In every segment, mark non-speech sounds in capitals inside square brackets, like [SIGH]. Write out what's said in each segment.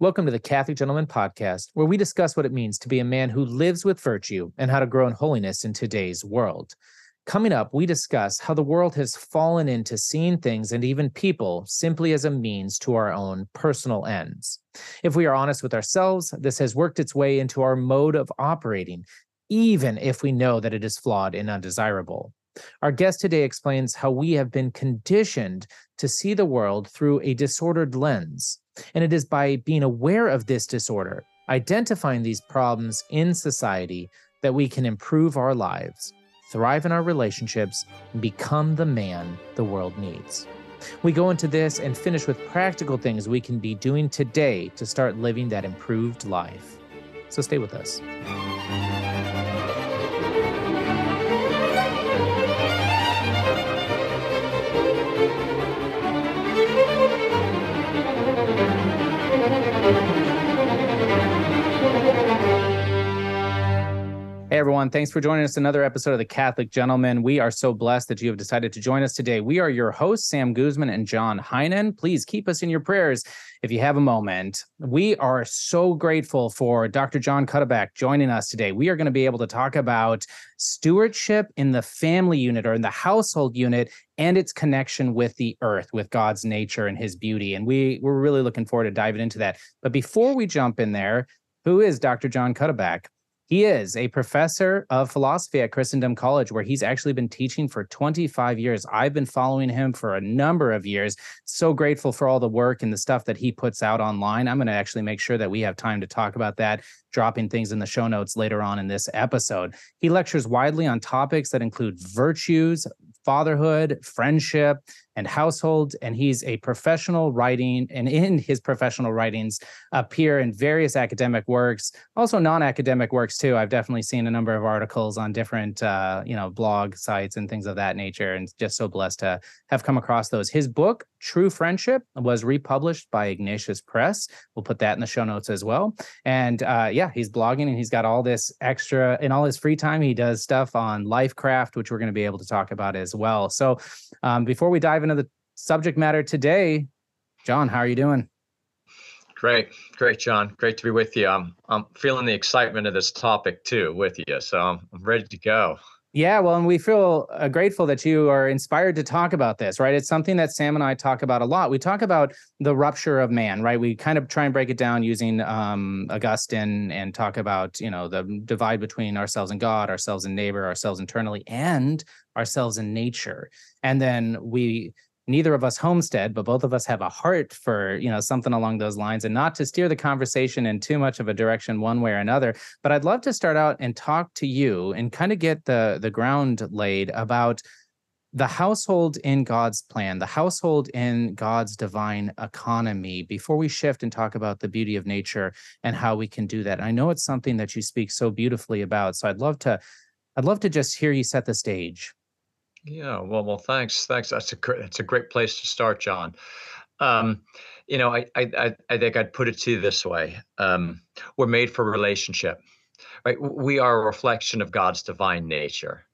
Welcome to the Catholic Gentleman Podcast, where we discuss what it means to be a man who lives with virtue and how to grow in holiness in today's world. Coming up, we discuss how the world has fallen into seeing things and even people simply as a means to our own personal ends. If we are honest with ourselves, this has worked its way into our mode of operating, even if we know that it is flawed and undesirable. Our guest today explains how we have been conditioned to see the world through a disordered lens and it is by being aware of this disorder, identifying these problems in society, that we can improve our lives, thrive in our relationships, and become the man the world needs. We go into this and finish with practical things we can be doing today to start living that improved life. So stay with us. Everyone, thanks for joining us another episode of the Catholic Gentleman. We are so blessed that you have decided to join us today. We are your hosts, Sam Guzman and John Heinen. Please keep us in your prayers if you have a moment. We are so grateful for Dr. John Cuddeback joining us today. We are going to be able to talk about stewardship in the family unit or in the household unit and its connection with the earth, with God's nature and his beauty. And we, we're really looking forward to diving into that. But before we jump in there, who is Dr. John Cuddeback? He is a professor of philosophy at Christendom College, where he's actually been teaching for 25 years. I've been following him for a number of years. So grateful for all the work and the stuff that he puts out online. I'm going to actually make sure that we have time to talk about that, dropping things in the show notes later on in this episode. He lectures widely on topics that include virtues, fatherhood, friendship, and household. And he's a professional writing, and in his professional writings appear in various academic works, also non-academic works too. I've definitely seen a number of articles on different, uh, you know, blog sites and things of that nature, and just so blessed to have come across those. His book, True Friendship, was republished by Ignatius Press. We'll put that in the show notes as well. And uh, yeah, he's blogging and he's got all this extra in all his free time. He does stuff on Lifecraft, which we're going to be able to talk about as well. So um, before we dive into the subject matter today. John, how are you doing? Great, great, John. Great to be with you. I'm I'm feeling the excitement of this topic too with you, so I'm, I'm ready to go. Yeah, well, and we feel uh, grateful that you are inspired to talk about this, right? It's something that Sam and I talk about a lot. We talk about the rupture of man, right? We kind of try and break it down using um, Augustine and talk about, you know, the divide between ourselves and God, ourselves and neighbor, ourselves internally, and ourselves in nature. And then we neither of us homestead but both of us have a heart for you know something along those lines and not to steer the conversation in too much of a direction one way or another but i'd love to start out and talk to you and kind of get the the ground laid about the household in God's plan, the household in God's divine economy, before we shift and talk about the beauty of nature and how we can do that. I know it's something that you speak so beautifully about. So I'd love to, I'd love to just hear you set the stage. Yeah, well, well, thanks, thanks. That's a great, that's a great place to start, John. Um, you know, I, I, I think I'd put it to you this way: um, we're made for relationship, right? We are a reflection of God's divine nature,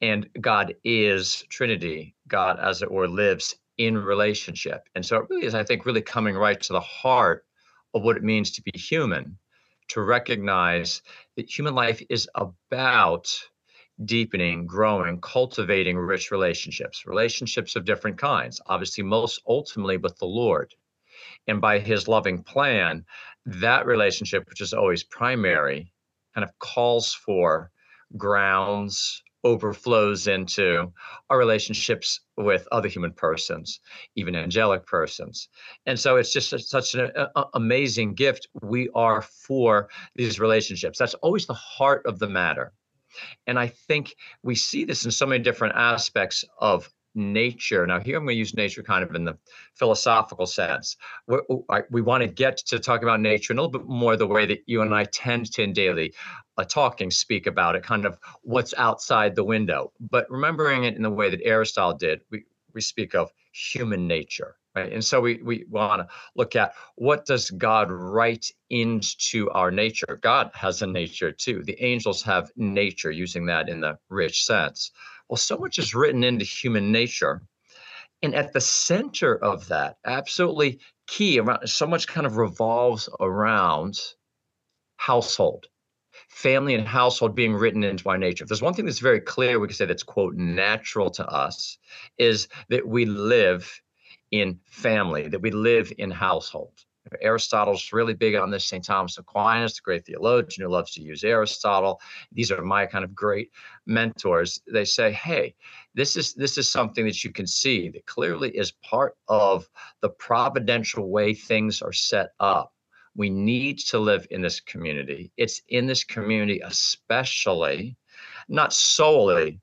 and God is Trinity. God, as it were, lives in relationship, and so it really is, I think, really coming right to the heart of what it means to be human, to recognize that human life is about deepening, growing, cultivating rich relationships, relationships of different kinds, obviously, most ultimately with the Lord. And by his loving plan, that relationship, which is always primary, kind of calls for, grounds, overflows into our relationships with other human persons, even angelic persons. And so it's just such an a, amazing gift. We are for these relationships. That's always the heart of the matter. And I think we see this in so many different aspects of nature. Now, here I'm going to use nature kind of in the philosophical sense. we we want to get to talk about nature in a little bit more the way that you and I tend to in daily uh, talking speak about it, kind of what's outside the window. But remembering it in the way that Aristotle did, we, we speak of human nature. Right? And so we, we want to look at what does God write into our nature? God has a nature too. The angels have nature, using that in the rich sense. Well, so much is written into human nature. And at the center of that, absolutely key around so much kind of revolves around household family and household being written into our nature. If there's one thing that's very clear, we can say that's quote natural to us, is that we live in family, that we live in household. Aristotle's really big on this. St. Thomas Aquinas, the great theologian who loves to use Aristotle. These are my kind of great mentors. They say, hey, this is this is something that you can see that clearly is part of the providential way things are set up we need to live in this community. It's in this community, especially, not solely,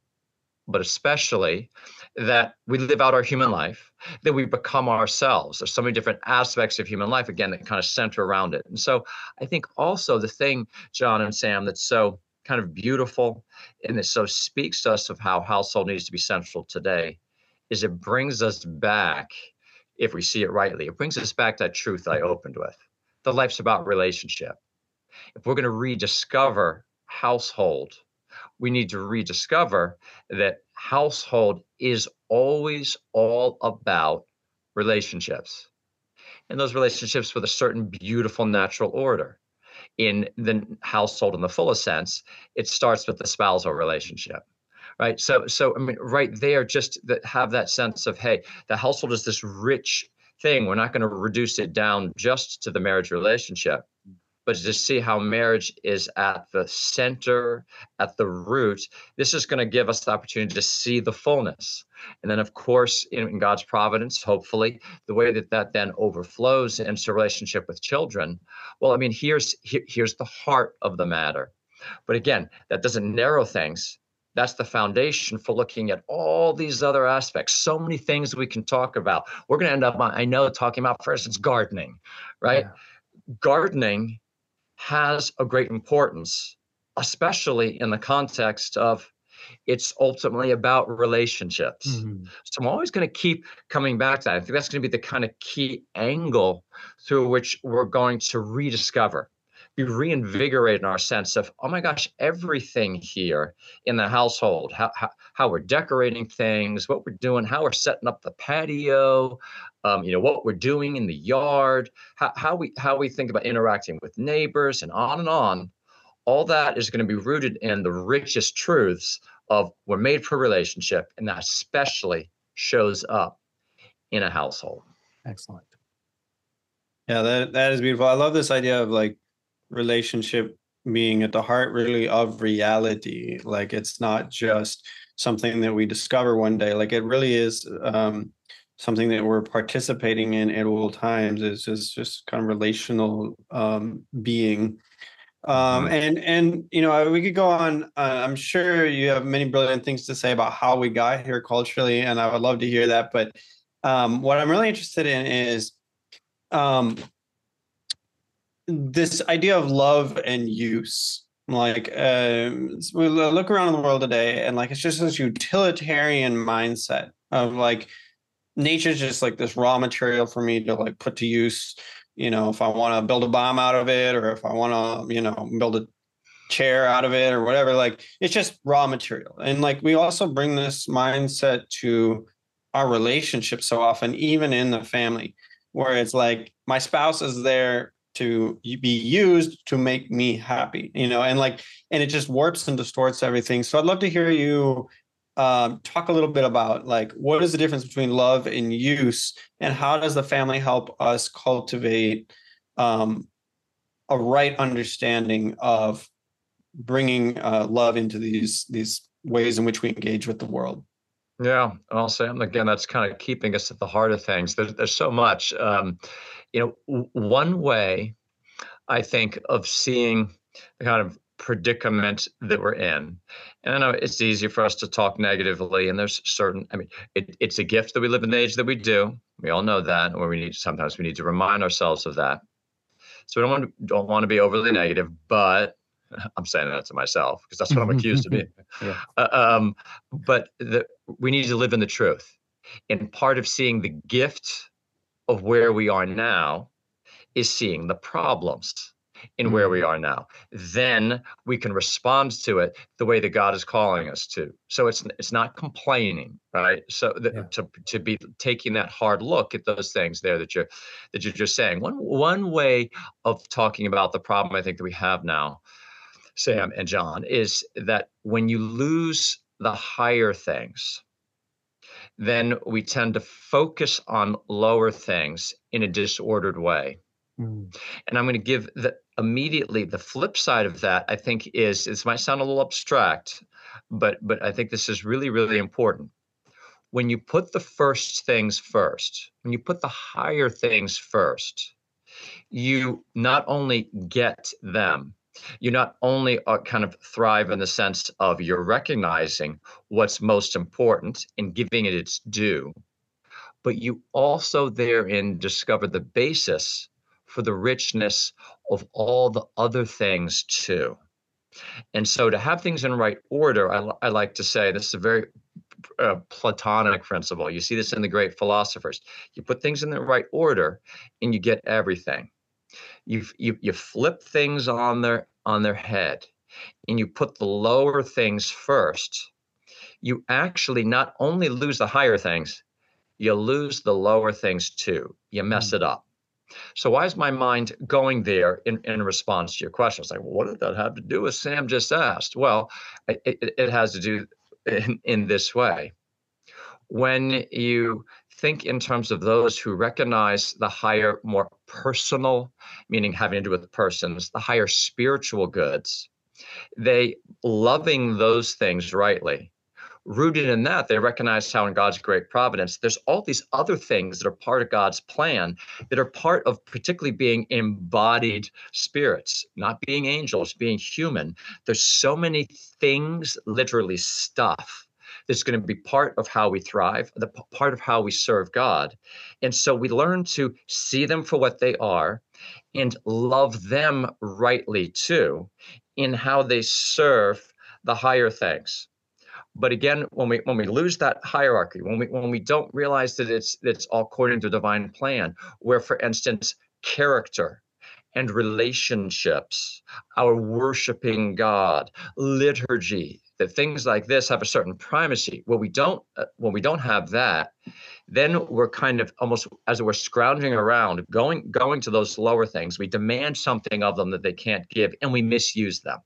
but especially, that we live out our human life, that we become ourselves. There's so many different aspects of human life, again, that kind of center around it. And so I think also the thing, John and Sam, that's so kind of beautiful and that so speaks to us of how household needs to be central today is it brings us back, if we see it rightly, it brings us back that truth I opened with the life's about relationship. If we're going to rediscover household, we need to rediscover that household is always all about relationships. And those relationships with a certain beautiful natural order. In the household in the fullest sense, it starts with the spousal relationship right so so i mean right there just that have that sense of hey the household is this rich thing. We're not going to reduce it down just to the marriage relationship, but to see how marriage is at the center, at the root. This is going to give us the opportunity to see the fullness. And then, of course, in, in God's providence, hopefully, the way that that then overflows into relationship with children. Well, I mean, here's here, here's the heart of the matter. But again, that doesn't narrow things that's the foundation for looking at all these other aspects. So many things we can talk about. We're going to end up on, I know, talking about, for instance, gardening, right? Yeah. Gardening has a great importance, especially in the context of it's ultimately about relationships. Mm-hmm. So I'm always going to keep coming back to that. I think that's going to be the kind of key angle through which we're going to rediscover be reinvigorated in our sense of, oh my gosh, everything here in the household, how, how, how we're decorating things, what we're doing, how we're setting up the patio, um, you know, what we're doing in the yard, how, how we how we think about interacting with neighbors and on and on. All that is going to be rooted in the richest truths of we're made for relationship, and that especially shows up in a household. Excellent. Yeah, that that is beautiful. I love this idea of like relationship being at the heart really of reality. Like it's not just something that we discover one day. Like it really is um, something that we're participating in at all times. Is is just kind of relational um, being. Um, mm-hmm. and and you know we could go on uh, i'm sure you have many brilliant things to say about how we got here culturally and i would love to hear that but um, what i'm really interested in is um, this idea of love and use like um, we look around the world today and like it's just this utilitarian mindset of like nature's just like this raw material for me to like put to use you know if i want to build a bomb out of it or if i want to you know build a chair out of it or whatever like it's just raw material. And like we also bring this mindset to our relationship so often even in the family where it's like my spouse is there to be used to make me happy you know and like and it just warps and distorts everything. So i'd love to hear you um, talk a little bit about like what is the difference between love and use and how does the family help us cultivate um, a right understanding of bringing uh, love into these these ways in which we engage with the world? Yeah i'll say again that's kind of keeping us at the heart of things. There's, there's so much um, you know, one way I think of seeing the kind of predicament that we're in. And I know it's easy for us to talk negatively, and there's certain, I mean, it, it's a gift that we live in the age that we do. We all know that, or we need sometimes we need to remind ourselves of that. So we don't want to, don't want to be overly negative, but [LAUGHS] I'm saying that to myself because that's what I'm accused of being. [LAUGHS] yeah. uh, um, but the, we need to live in the truth. And part of seeing the gift of where we are now is seeing the problems. in where we mm. are now. Then we can respond to it the way that God is calling us to. So it's it's not complaining, right? So the, yeah. to to be taking that hard look at those things there that you're that you're just saying. One one way of talking about the problem I think that we have now, Sam and John, is that when you lose the higher things, then we tend to focus on lower things in a disordered way. Mm. And I'm going to give the immediately the flip side of that. I think is this might sound a little abstract, but but I think this is really really important. When you put the first things first, when you put the higher things first, you not only get them, you not only are kind of thrive in the sense of you're recognizing what's most important and giving it its due, but you also therein discover the basis for the richness of all the other things too. And so to have things in right order, I, I like to say this is a very uh, Platonic principle. You see this in the great philosophers. You put things in the right order and you get everything you you you flip things on their on their head and you put the lower things first you actually not only lose the higher things you lose the lower things too you mess mm. it up so why is my mind going there in, in response to your question? It's like, well, what did that have to do with Sam just asked? Well, it, it, it has to do in, in this way. When you think in terms of those who recognize the higher, more personal, meaning having to do with persons, the higher spiritual goods. They loving those things rightly. Rooted in that, they recognize how in God's great providence, there's all these other things that are part of God's plan that are part of particularly being embodied spirits, not being angels, being human. There's so many things, literally stuff, that's going to be part of how we thrive, the part of how we serve God. And so we learn to see them for what they are and love them rightly too in how they serve the higher things. But again, when we when we lose that hierarchy, when we when we don't realize that it's it's all according to divine plan, where for instance, character and relationships, our worshiping God, liturgy, that things like this have a certain primacy. When we don't, uh, when we don't have that, then we're kind of almost as we're scrounging around, going going to those lower things. We demand something of them that they can't give, and we misuse them.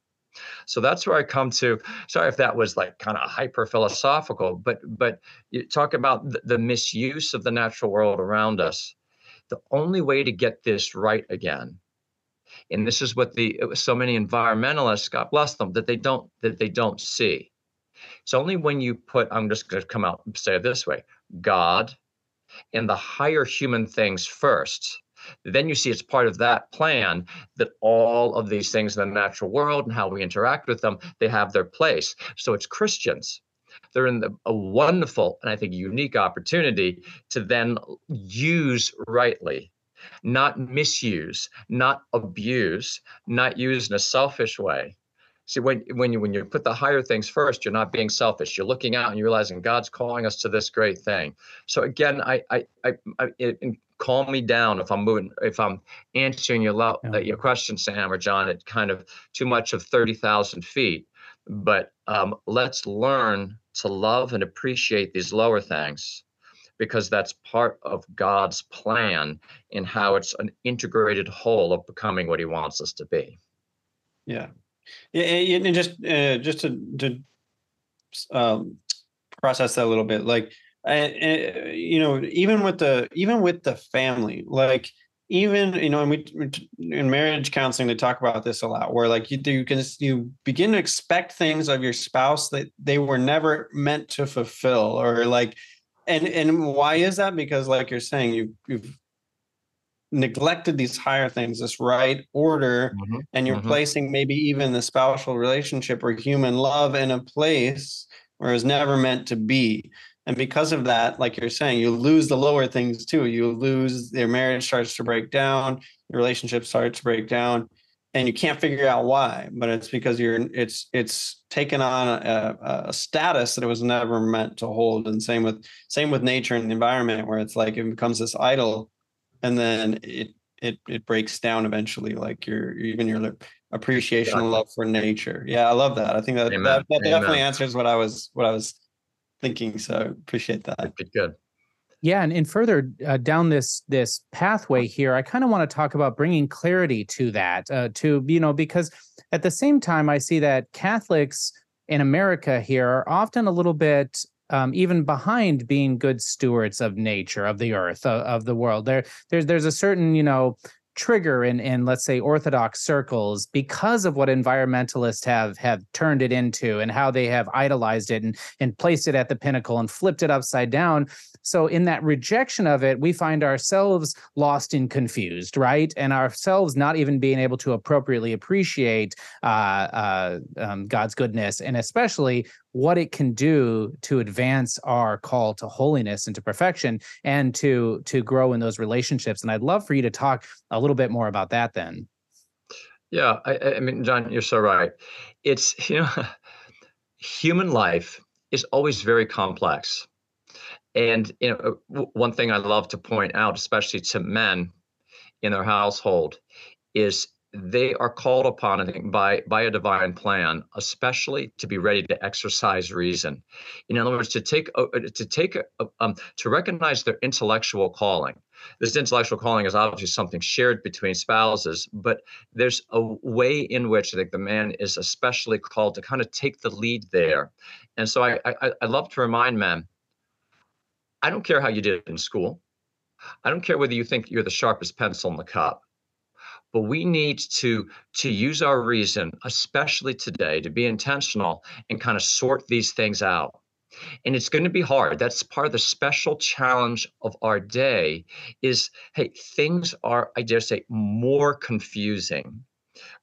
So that's where I come to. Sorry if that was like kind of hyper philosophical, but but you talk about the, the misuse of the natural world around us. The only way to get this right again and this is what the so many environmentalists god bless them that they don't that they don't see. It's only when you put i'm just going to come out and say it this way god and the higher human things first then you see it's part of that plan that all of these things in the natural world and how we interact with them they have their place. So it's christians. They're in the, a wonderful and i think unique opportunity to then use rightly not misuse, not abuse, not use in a selfish way. See, when when you when you put the higher things first, you're not being selfish. You're looking out and you're realizing God's calling us to this great thing. So again, I I I, I it, calm me down if I'm moving if I'm answering your lo- yeah. your question, Sam or John, at kind of too much of thirty thousand feet. But um, let's learn to love and appreciate these lower things because that's part of God's plan in how it's an integrated whole of becoming what He wants us to be. Yeah, yeah, and just uh, just to to um, process that a little bit, like uh, you know, even with the even with the family, like even you know, and we in marriage counseling they talk about this a lot, where like you you can you begin to expect things of your spouse that they were never meant to fulfill, or like and and why is that because like you're saying you you've neglected these higher things this right order mm-hmm. and you're mm-hmm. placing maybe even the spousal relationship or human love in a place where it's never meant to be and because of that like you're saying you lose the lower things too you lose your marriage starts to break down your relationship starts to break down and you can't figure out why but it's because you're it's it's taken on a, a, status that it was never meant to hold. And same with same with nature and the environment where it's like it becomes this idol and then it it it breaks down eventually like your even your appreciation and love for nature. Yeah i love that. I think that Amen. that, that definitely answers what i was what i was thinking so appreciate that. Good yeah, and, and further uh, down this this pathway here, I kind of want to talk about bringing clarity to that. Uh, to you know, because at the same time, I see that Catholics in America here are often a little bit um, even behind being good stewards of nature, of the earth, of, of the world. There, there's there's a certain you know trigger in in let's say orthodox circles because of what environmentalists have have turned it into and how they have idolized it and and placed it at the pinnacle and flipped it upside down so in that rejection of it, we find ourselves lost and confused, right? And ourselves not even being able to appropriately appreciate uh, uh, um, God's goodness, and especially what it can do to advance our call to holiness and to perfection, and to to grow in those relationships. And I'd love for you to talk a little bit more about that then. Yeah, I, I mean, John, you're so right. It's [LAUGHS] you know, human life is always very complex and you know, one thing I love to point out, especially to men in their household, is they are called upon, by by a divine plan, especially to be ready to exercise reason. In other words, to take uh, to take um, to recognize their intellectual calling. This intellectual calling is obviously something shared between spouses, but there's a way in which I think the man is especially called to kind of take the lead there. And so I I, I love to remind men I don't care how you did in school. I don't care whether you think you're the sharpest pencil in the cup. But we need to to use our reason, especially today, to be intentional and kind of sort these things out. And it's going to be hard. That's part of the special challenge of our day is hey, things are, I dare say, more confusing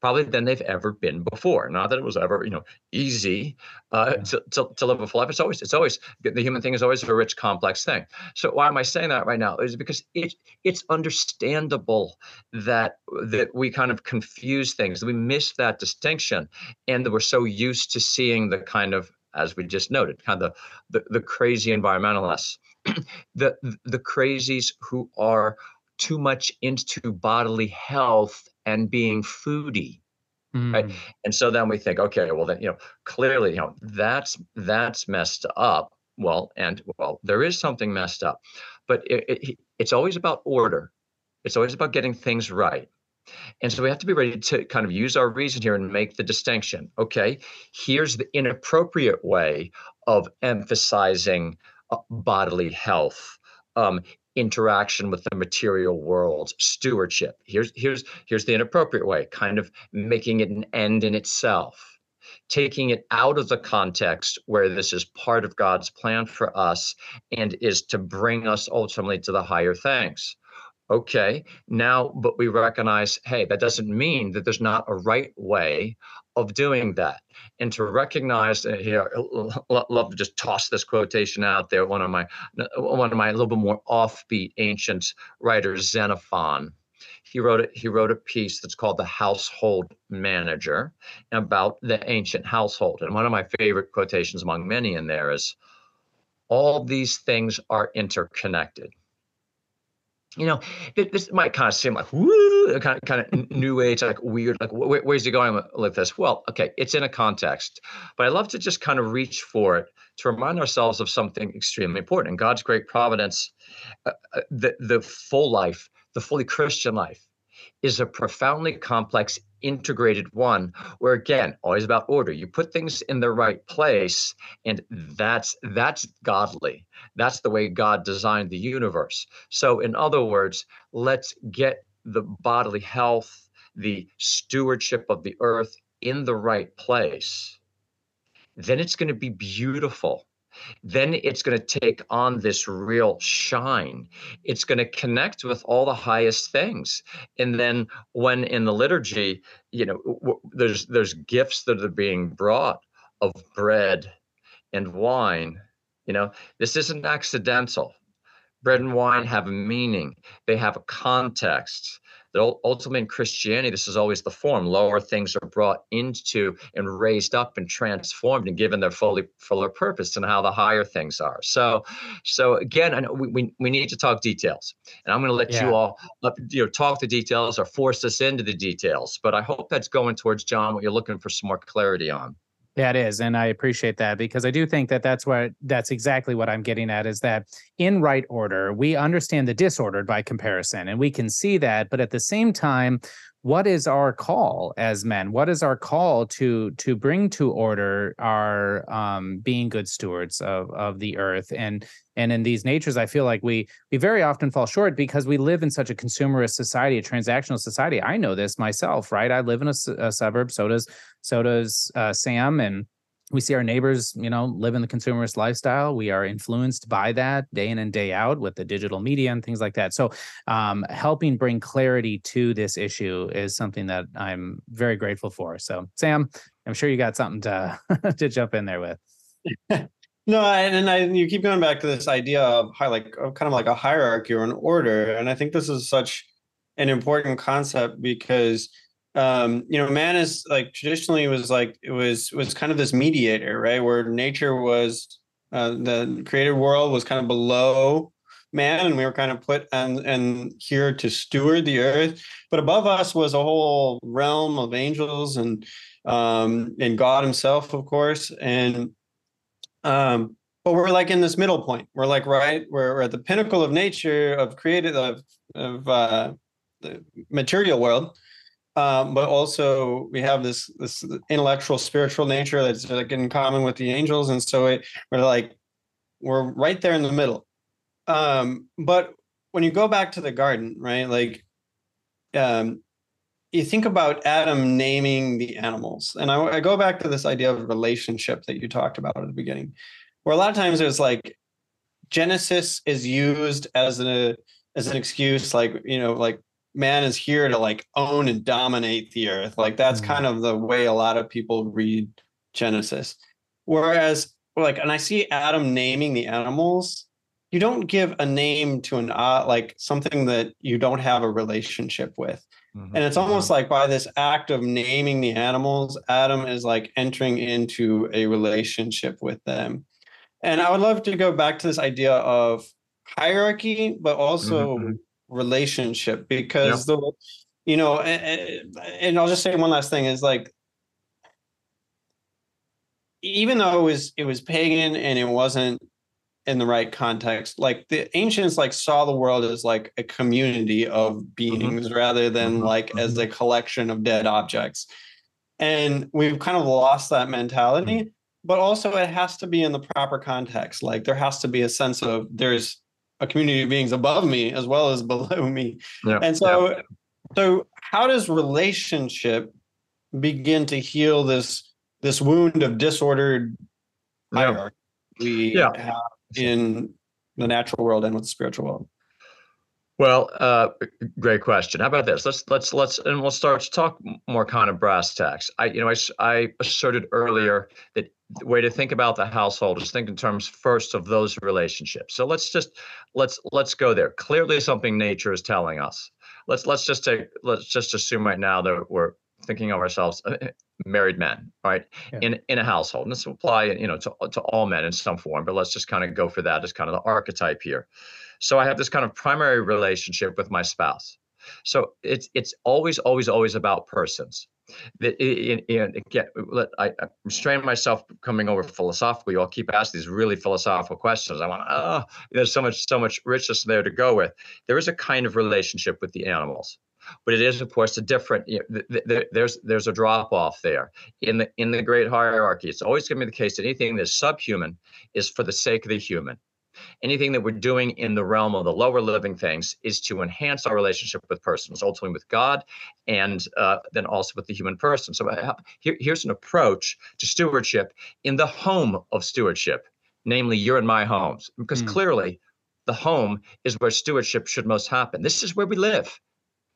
probably than they've ever been before. Not that it was ever, you know, easy uh, yeah. to, to, to, live a full life. It's always, it's always, the human thing is always a rich, complex thing. So why am I saying that right now? Is because it, it's understandable that that we kind of confuse things, we miss that distinction, and that we're so used to seeing the kind of, as we just noted, kind of the, the, the crazy environmentalists, [CLEARS THROAT] the the crazies who are too much into bodily health and being foodie. Mm. Right. And so then we think, okay, well then, you know, clearly, you know, that's that's messed up. Well, and well, there is something messed up, but it, it, it's always about order. It's always about getting things right. And so we have to be ready to kind of use our reason here and make the distinction. Okay, here's the inappropriate way of emphasizing uh, bodily health. Um, interaction with the material world stewardship. Here's here's here's the inappropriate way kind of making it an end in itself taking it out of the context where this is part of God's plan for us and is to bring us ultimately to the higher things okay now but we recognize hey that doesn't mean that there's not a right way of doing that. And to recognize uh, here love to just toss this quotation out there one of my one of my a little bit more offbeat ancient writers xenophon. He wrote it he wrote a piece that's called the household manager about the ancient household. And one of my favorite quotations among many in there is all these things are interconnected you know, this might kind of seem like woo, kind of kind of new age, like weird. Like, wh- where's he going with this? Well, okay, it's in a context, but I love to just kind of reach for it to remind ourselves of something extremely important. In God's great providence, uh, uh the the full life, the fully Christian life, is a profoundly complex integrated one where again always about order. You put things in the right place and that's that's godly. That's the way god designed the universe. So in other words let's get the bodily health the stewardship of the earth in the right place. Then it's going to be beautiful then it's going to take on this real shine. It's going to connect with all the highest things. And then when in the liturgy, you know, w- there's there's gifts that are being brought of bread and wine. You know, this isn't accidental. Bread and wine have a meaning. They have a context. That ultimately in Christianity, this is always the form. Lower things are brought into and raised up and transformed and given their fully fuller purpose and how the higher things are. So, so again, I know we, we, we need to talk details, and I'm going to let yeah. you all you know talk the details or force us into the details. But I hope that's going towards John what you're looking for some more clarity on. Yeah, it is, and I appreciate that because I do think that that's what that's exactly what I'm getting at is that in right order we understand the disordered by comparison, and we can see that, but at the same time, what is our call as men? What is our call to to bring to order our um, being good stewards of of the earth? And and in these natures i feel like we we very often fall short because we live in such a consumerist society a transactional society. I know this myself right? I live in a, a suburb so does so does uh, sam and we see our neighbors you know live in the consumerist lifestyle. We are influenced by that day in and day out with the digital media and things like that. So um, helping bring clarity to this issue is something that i'm very grateful for. So sam i'm sure you got something to [LAUGHS] to jump in there with. [LAUGHS] No and I, you keep going back to this idea of high, like of kind of like a hierarchy or an order and i think this is such an important concept because um, you know, man is like traditionally was like it was was kind of this mediator, right? Where nature was uh, the created world was kind of below man, and we were kind of put and and here to steward the earth. But above us was a whole realm of angels and um, and God Himself, of course, and um, but we're like in this middle point. We're like right, we're, we're at the pinnacle of nature, of created of of uh, the material world um, but also we have this this intellectual spiritual nature that's like in common with the angels. And so it, we're like we're right there in the middle. Um, but when you go back to the garden right like um, you think about adam naming the animals. And I, I go back to this idea of relationship that you talked about at the beginning where a lot of times there's like genesis is used as an as an excuse like you know like man is here to like own and dominate the earth. Like that's mm-hmm. kind of the way a lot of people read Genesis. Whereas, like, and I see Adam naming the animals. You don't give a name to an uh, like something that you don't have a relationship with. Mm-hmm. And it's almost mm-hmm. like by this act of naming the animals, Adam is like entering into a relationship with them. And I would love to go back to this idea of hierarchy, but also mm-hmm relationship because the you know and, and i'll just say one last thing is like even though it was it was pagan and it wasn't in the right context like the ancients like saw the world as like a community of mm-hmm. beings mm-hmm. rather than mm-hmm. like as mm-hmm. a collection of dead objects and we've kind of lost that mentality mm-hmm. but also it has to be in the proper context like there has to be a sense of there's a community of beings above me as well as [LAUGHS] below me. Yeah. And so, yeah. so how does relationship begin to heal this this wound of disordered hierarchy we yeah. have in the natural world and with the spiritual world? Well, uh, great question. How about this? Let's let's let's and we'll start to talk more kind of brass tacks. I you know I I asserted earlier that way to think about the household is think in terms first of those relationships. So let's just let's let's go there. Clearly, something nature is telling us. Let's let's just take let's just assume right now that we're thinking of ourselves uh, married men, right? Yeah. In in a household. And this will apply, you know, to to all men in some form. But let's just kind of go for that as kind of the archetype here. So I have this kind of primary relationship with my spouse. So it's it's always always always about persons. I, I restrain myself coming over philosophically. I'll keep asking these really philosophical questions. I want, oh, ah, there's so much so much richness there to go with. There is a kind of relationship with the animals but it is of course a different you know, th- th- there's there's a drop off there in the in the great hierarchy it's always going to be the case that anything that's subhuman is for the sake of the human anything that we're doing in the realm of the lower living things is to enhance our relationship with persons, ultimately with God, and uh, then also with the human person. So uh, here, here's an approach to stewardship in the home of stewardship, namely your and my homes, because mm. clearly the home is where stewardship should most happen. This is where we live.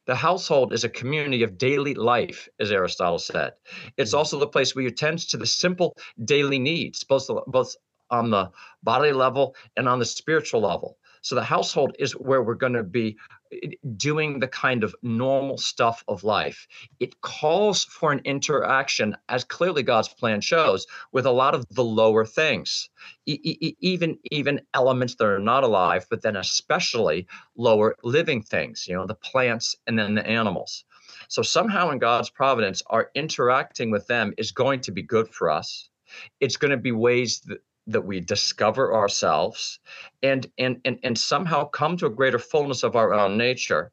The household is a community of daily life, as Aristotle said. It's hmm. also the place where you tend to the simple daily needs, both, both on the body level and on the spiritual level. So the household is where we're going to be eh, doing the kind of normal stuff of life. It calls for an interaction, as clearly God's plan shows, with a lot of the lower things, e- e- even even elements that are not alive, but then especially lower living things. You know, the plants and then the animals. So somehow in God's providence, our interacting with them is going to be good for us. It's going to be ways that that we discover ourselves and, and and and somehow come to a greater fullness of our own nature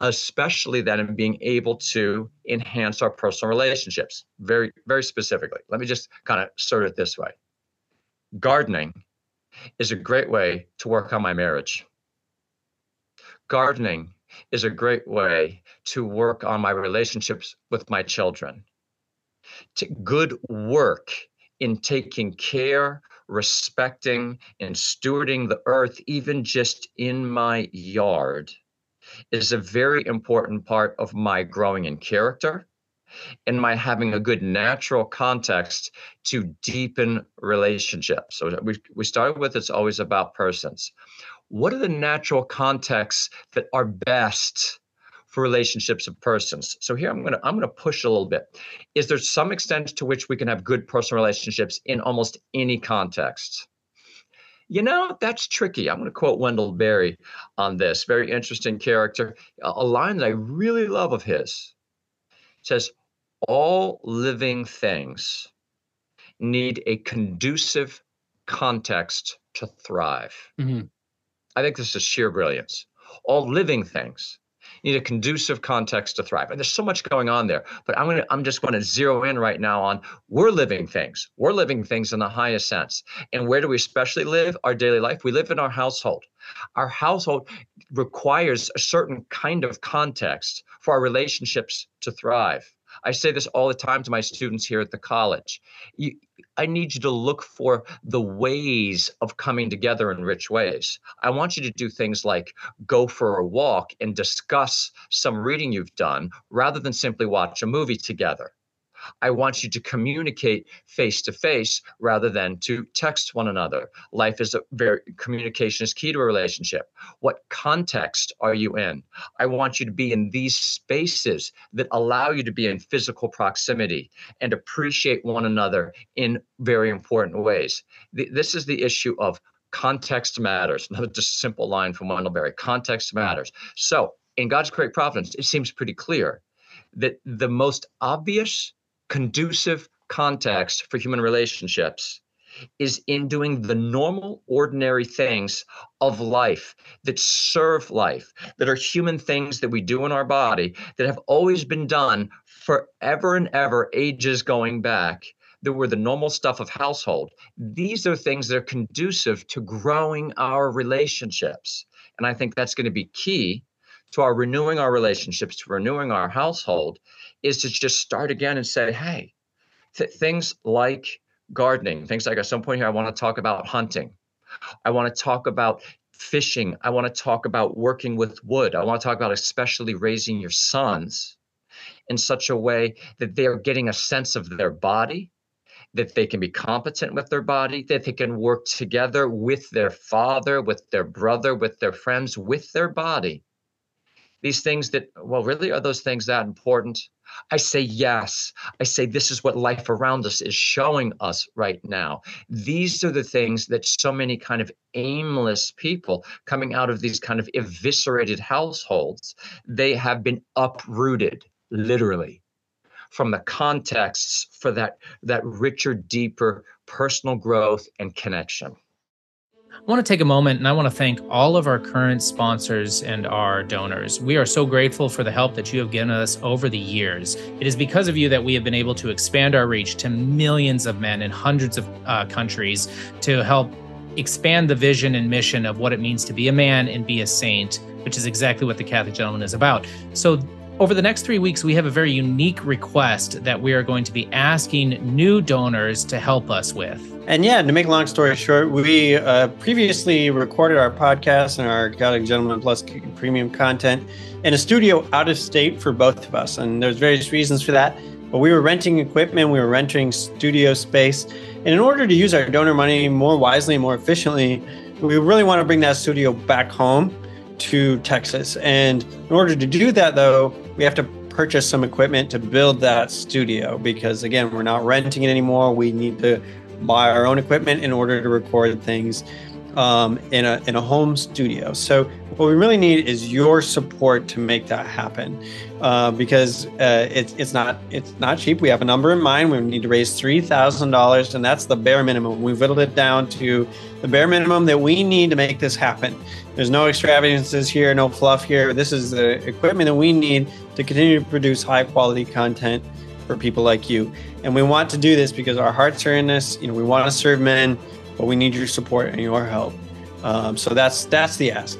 especially then in being able to enhance our personal relationships very very specifically. Let me just kind of sort it this way. Gardening is a great way to work on my marriage. Gardening is a great way to work on my relationships with my children. To good work in taking care, respecting, and stewarding the earth, even just in my yard, is a very important part of my growing in character and my having a good natural context to deepen relationships. So we, we started with it's always about persons. What are the natural contexts that are best for relationships of persons. So here I'm gonna I'm gonna push a little bit. Is there some extent to which we can have good personal relationships in almost any context? You know, that's tricky. I'm going to quote Wendell Berry on this. Very interesting character. A line that I really love of his it says, All living things need a conducive context to thrive. Mm-hmm. I think this is sheer brilliance. All living things need a conducive context to thrive. And there's so much going on there. But I'm gonna I'm just to zero in right now on we're living things. We're living things in the highest sense. And where do we especially live our daily life? We live in our household. Our household requires a certain kind of context for our relationships to thrive. I say this all the time to my students here at the college. You, I need you to look for the ways of coming together in rich ways. I want you to do things like go for a walk and discuss some reading you've done rather than simply watch a movie together. I want you to communicate face to face rather than to text one another. Life is a very communication is key to a relationship. What context are you in? I want you to be in these spaces that allow you to be in physical proximity and appreciate one another in very important ways. This is the issue of context matters. Another just simple line from Wendell Berry context matters. So, in God's great providence, it seems pretty clear that the most obvious conducive context for human relationships is in doing the normal, ordinary things of life that serve life, that are human things that we do in our body that have always been done forever and ever, ages going back, that were the normal stuff of household. These are things that are conducive to growing our relationships. And I think that's going to be key to our renewing our relationships, to renewing our household, is to just start again and say, hey, th- things like gardening, things like at some point here, I want to talk about hunting. I want to talk about fishing. I want to talk about working with wood. I want to talk about especially raising your sons in such a way that they are getting a sense of their body, that they can be competent with their body, that they can work together with their father, with their brother, with their friends, with their body these things that, well, really, are those things that important? I say yes. I say this is what life around us is showing us right now. These are the things that so many kind of aimless people coming out of these kind of eviscerated households, they have been uprooted, literally, from the contexts for that, that richer, deeper personal growth and connection. I want to take a moment and I want to thank all of our current sponsors and our donors. We are so grateful for the help that you have given us over the years. It is because of you that we have been able to expand our reach to millions of men in hundreds of uh, countries to help expand the vision and mission of what it means to be a man and be a saint, which is exactly what the Catholic Gentleman is about. So, over the next three weeks, we have a very unique request that we are going to be asking new donors to help us with. And yeah, to make a long story short, we uh, previously recorded our podcast and our Catholic Gentleman Plus premium content in a studio out of state for both of us. And there's various reasons for that. But we were renting equipment, we were renting studio space. And in order to use our donor money more wisely and more efficiently, we really want to bring that studio back home to Texas. And in order to do that, though, we have to purchase some equipment to build that studio because, again, we're not renting it anymore. We need to buy our own equipment in order to record things um, in a in a home studio. So what we really need is your support to make that happen, uh, because uh, it's it's not it's not cheap. We have a number in mind. We need to raise three thousand dollars, and that's the bare minimum. We've whittled it down to the bare minimum that we need to make this happen. There's no extravagances here, no fluff here. This is the equipment that we need to continue to produce high quality content for people like you. And we want to do this because our hearts are in this. You know, we want to serve men but we need your support and your help. Um, so that's that's the ask.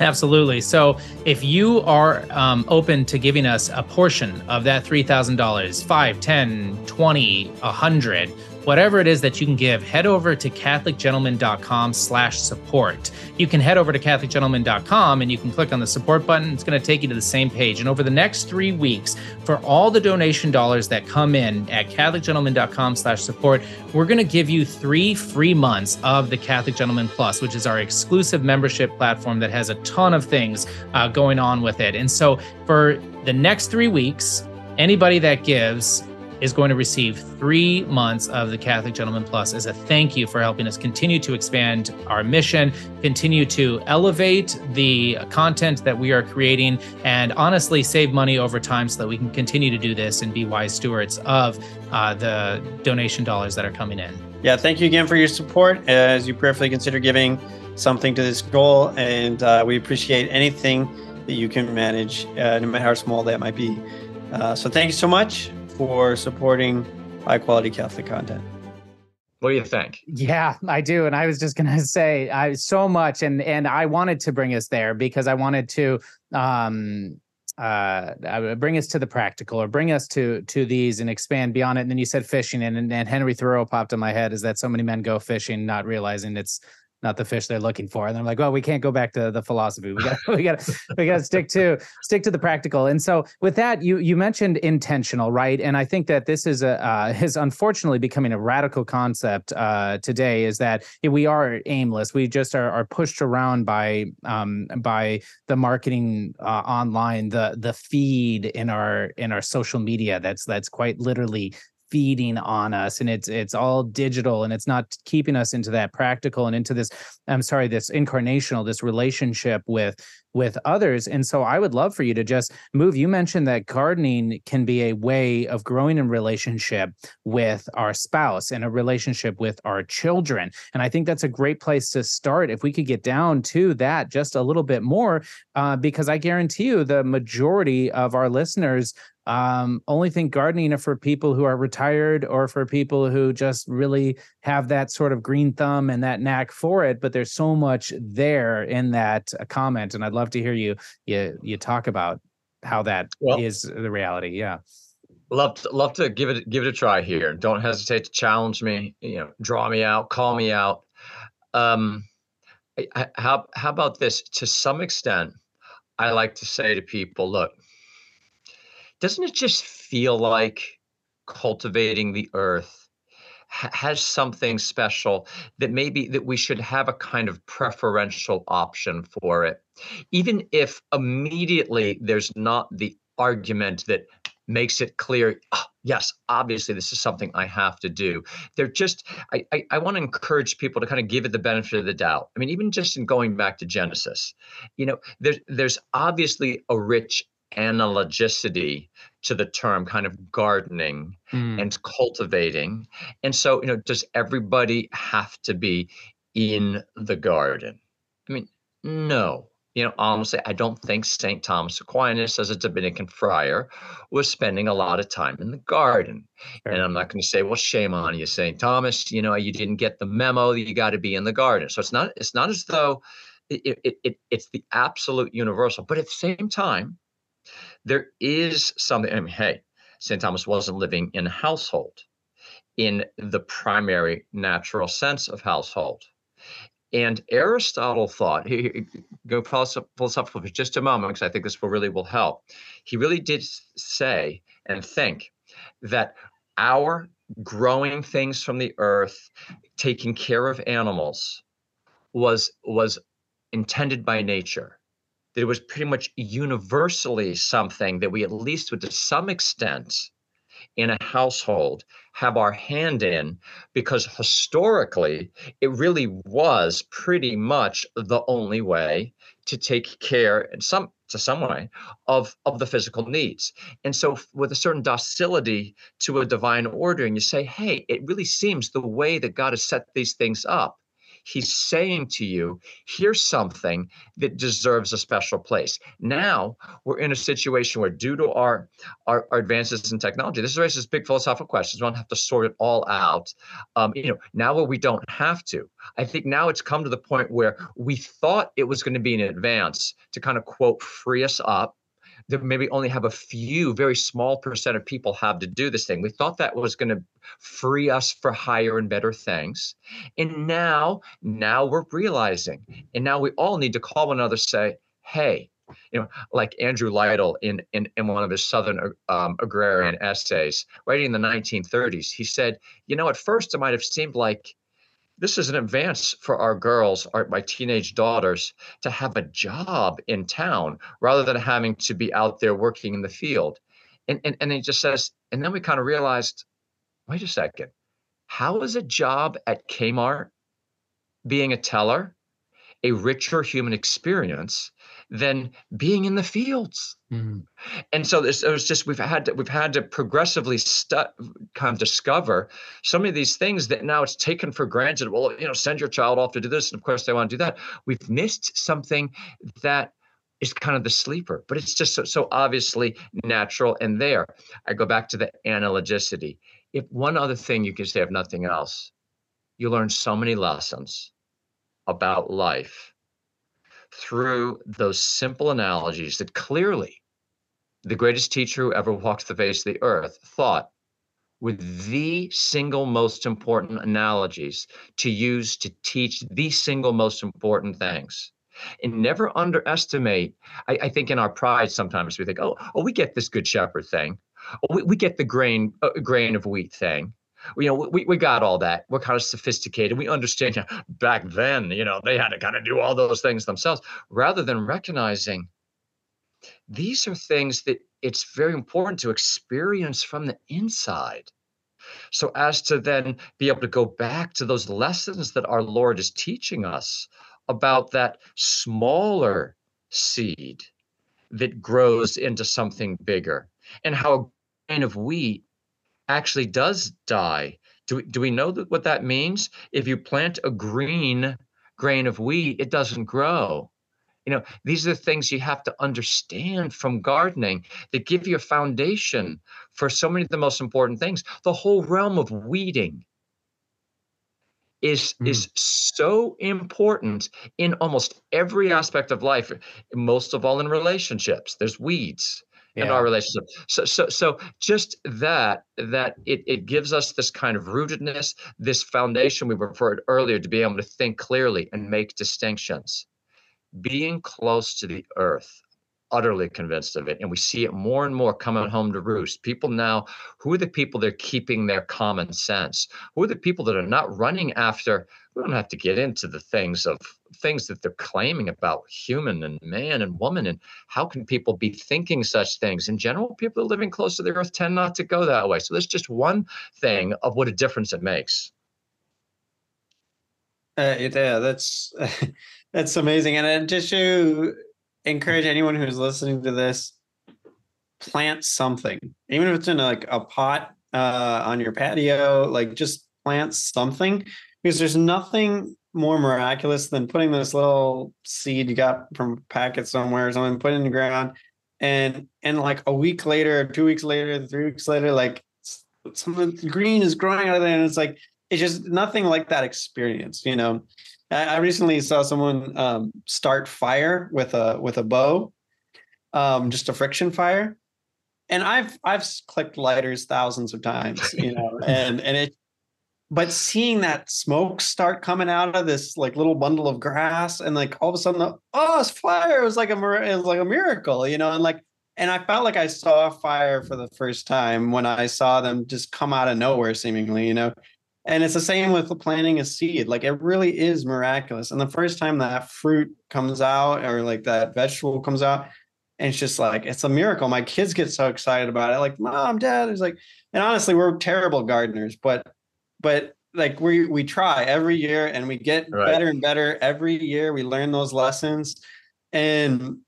Absolutely. So if you are um, open to giving us a portion of that $3,000, 5, 10, 20, 100, whatever it is that you can give, head over to catholicgentleman.com slash support. You can head over to catholicgentleman.com and you can click on the support button. It's going to take you to the same page. And over the next three weeks, for all the donation dollars that come in at catholicgentleman.com slash support, we're going to give you three free months of the Catholic Gentleman Plus, which is our exclusive membership platform that has a ton of things uh, going on with it. And so for the next three weeks, anybody that gives is going to receive three months of the Catholic Gentleman Plus as a thank you for helping us continue to expand our mission, continue to elevate the content that we are creating, and honestly save money over time so that we can continue to do this and be wise stewards of uh, the donation dollars that are coming in. Yeah, thank you again for your support as you prayerfully consider giving something to this goal. And uh, we appreciate anything that you can manage, uh, no matter how small that might be. Uh, so thank you so much for supporting high quality Catholic content. What do you think? Yeah, I do. And I was just gonna [LAUGHS] say I so much and and I wanted to bring us there because I wanted to um uh bring us to the practical or bring us to to these and expand beyond it and then you said fishing and and henry thoreau popped in my head is that so many men go fishing not realizing it's not the fish they're looking for. And I'm like, well, we can't go back to the philosophy. We got [LAUGHS] we got we got to stick to stick to the practical. And so with that, you you mentioned intentional, right? And I think that this is a uh, is unfortunately becoming a radical concept uh, today. Is that we are aimless. We just are, are pushed around by um, by the marketing uh, online, the the feed in our in our social media. That's that's quite literally feeding on us and it's it's all digital and it's not keeping us into that practical and into this i'm sorry this incarnational this relationship with with others and so i would love for you to just move you mentioned that gardening can be a way of growing in relationship with our spouse and a relationship with our children and i think that's a great place to start if we could get down to that just a little bit more uh, because i guarantee you the majority of our listeners um, only think gardening are for people who are retired or for people who just really have that sort of green thumb and that knack for it. But there's so much there in that uh, comment, and I'd love to hear you you you talk about how that well, is the reality. Yeah. Love to, love to give it give it a try here. Don't hesitate to challenge me. You know, draw me out, call me out. Um, how how about this? To some extent, I like to say to people, look doesn't it just feel like cultivating the earth has something special that maybe that we should have a kind of preferential option for it. Even if immediately there's not the argument that makes it clear oh, yes obviously this is something i have to do. They're just i i, I want to encourage people to kind of give it the benefit of the doubt. I mean even just in going back to genesis you know there's there's obviously a rich analogicity to the term kind of gardening mm. and cultivating. And so, you know, does everybody have to be in the garden? I mean, no. You know, honestly, I don't think St. Thomas Aquinas, as a Dominican friar, was spending a lot of time in the garden. And I'm not going to say, well, shame on you, St. Thomas. You know, you didn't get the memo that you got to be in the garden. So it's not, it's not as though it, it, it, it's the absolute universal. But at the same time, there is something. I mean, hey, St. Thomas wasn't living in a household in the primary natural sense of household. And Aristotle thought, he, go philosophical for just a moment, because I think this will really will help. He really did say and think that our growing things from the earth, taking care of animals, was was intended by nature that it was pretty much universally something that we at least would to some extent in a household have our hand in because historically it really was pretty much the only way to take care in some to some way of of the physical needs. And so with a certain docility to a divine order and you say hey it really seems the way that god has set these things up He's saying to you, here's something that deserves a special place. Now we're in a situation where, due to our, our, our advances in technology, this raises big philosophical questions. We don't have to sort it all out. Um, you know, now where we don't have to. I think now it's come to the point where we thought it was going to be an advance to kind of quote free us up that maybe only have a few, very small percent of people have to do this thing. We thought that was going to free us for higher and better things. And now, now we're realizing, and now we all need to call one another, say, hey, you know, like Andrew Lytle in, in, in one of his Southern um, agrarian essays, writing in the 1930s, he said, you know, at first it might have seemed like this is an advance for our girls, our, my teenage daughters, to have a job in town rather than having to be out there working in the field. And, and, and he just says, and then we kind of realized, wait a second, how is a job at Kmart being a teller a richer human experience than being in the fields. Mm-hmm. And so this, it was just we've had to we've had to progressively stu- kind of discover some of these things that now it's taken for granted. Well, you know, send your child off to do this, and of course they want to do that. We've missed something that is kind of the sleeper, but it's just so, so obviously natural and there. I go back to the analogicity. If one other thing you can say, if nothing else, you learn so many lessons about life through those simple analogies that clearly the greatest teacher who ever walked the face of the earth thought were the single most important analogies to use to teach the single most important things. And never underestimate, I, I think in our pride sometimes we think, oh, oh, we get this good shepherd thing. Oh, we, we get the grain, uh, grain of wheat thing you know, we, we got all that. We're kind of sophisticated. We understand you know, back then, you know, they had to kind of do all those things themselves rather than recognizing these are things that it's very important to experience from the inside. So as to then be able to go back to those lessons that our Lord is teaching us about that smaller seed that grows into something bigger and how a grain of wheat actually does die. Do we, do we know that what that means? If you plant a green grain of wheat, it doesn't grow. You know, these are the things you have to understand from gardening that give you a foundation for so many of the most important things. The whole realm of weeding is mm. is so important in almost every aspect of life, most of all in relationships. There's weeds yeah. in our relationship. So, so, so just that that it it gives us this kind of rootedness, this foundation we referred earlier to be able to think clearly and make distinctions. Being close to the earth, utterly convinced of it. And we see it more and more coming home to roost. People now, who are the people that are keeping their common sense? Who are the people that are not running after? We don't have to get into the things of things that they're claiming about human and man and woman and how can people be thinking such things in general people are living close to the earth tend not to go that way so that's just one thing of what a difference it makes uh, yeah that's [LAUGHS] that's amazing and just to encourage anyone who's listening to this plant something even if it's in like a pot uh, on your patio like just plant something because there's nothing more miraculous than putting this little seed you got from a packet somewhere or something, put in the ground, and and like a week later, two weeks later, three weeks later, like something green is growing out of there, and it's like it's just nothing like that experience, you know. I, recently saw someone um, start fire with a with a bow, um, just a friction fire, and I've I've clicked lighters thousands of times, you know, [LAUGHS] and and it but seeing that smoke start coming out of this like little bundle of grass and like all of a sudden the, oh it's fire it was like a it was like a miracle you know and like and i felt like i saw fire for the first time when i saw them just come out of nowhere seemingly you know And it's the same with planting a seed. Like it really is miraculous. And the first time that fruit comes out or like that vegetable comes out, and it's just like it's a miracle. My kids get so excited about it. Like, mom, dad, it's like, and honestly, we're terrible gardeners, but but like we we try every year and we get right. better and better every year. We learn those lessons. And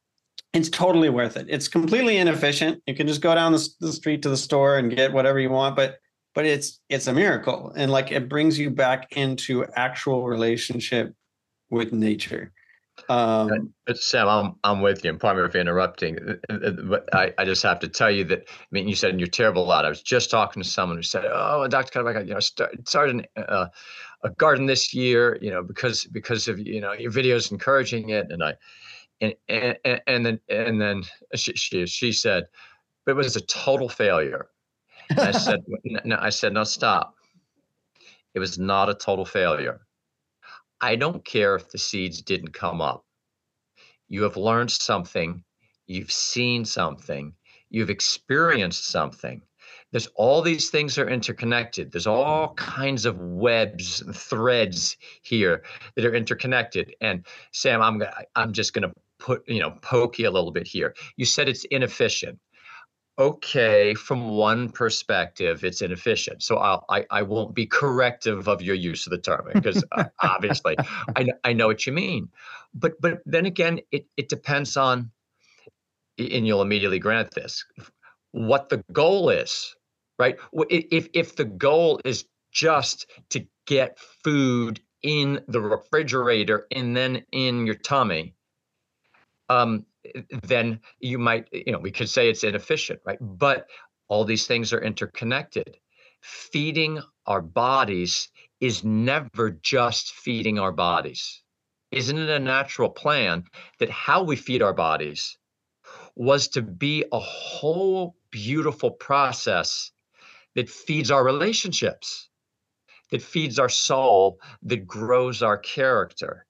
it's totally worth it. It's completely inefficient. You can just go down the, the street to the store and get whatever you want, but but it's it's a miracle. And like it brings you back into actual relationship with nature. Um sam i'm i'm with you i'm me for interrupting uh, uh, uh, but i i just have to tell you that i mean you said you're terrible lot i was just talking to someone who said oh dr Cuddeback, you know start, started uh, a garden this year you know because because of you know your videos encouraging it and i and and, and then and then she, she she said it was a total failure I said, no, I said, no, stop. It was not a total failure. I don't care if the seeds didn't come up. You have learned something, you've seen something, you've experienced something. There's all these things are interconnected. There's all kinds of webs and threads here that are interconnected. And Sam, I'm I'm just to put you know poke you a little bit here. You said it's inefficient okay from one perspective it's inefficient so I'll, i i won't be corrective of your use of the term because uh, obviously I, I know what you mean. But but then again it, it depends on and you'll immediately grant this what the goal is right? If if the goal is just to get food in the refrigerator and then in your tummy um then you might, you know, we could say it's inefficient, right? But all these things are interconnected. Feeding our bodies is never just feeding our bodies. Isn't it a natural plan that how we feed our bodies was to be a whole beautiful process that feeds our relationships, that feeds our soul, that grows our character?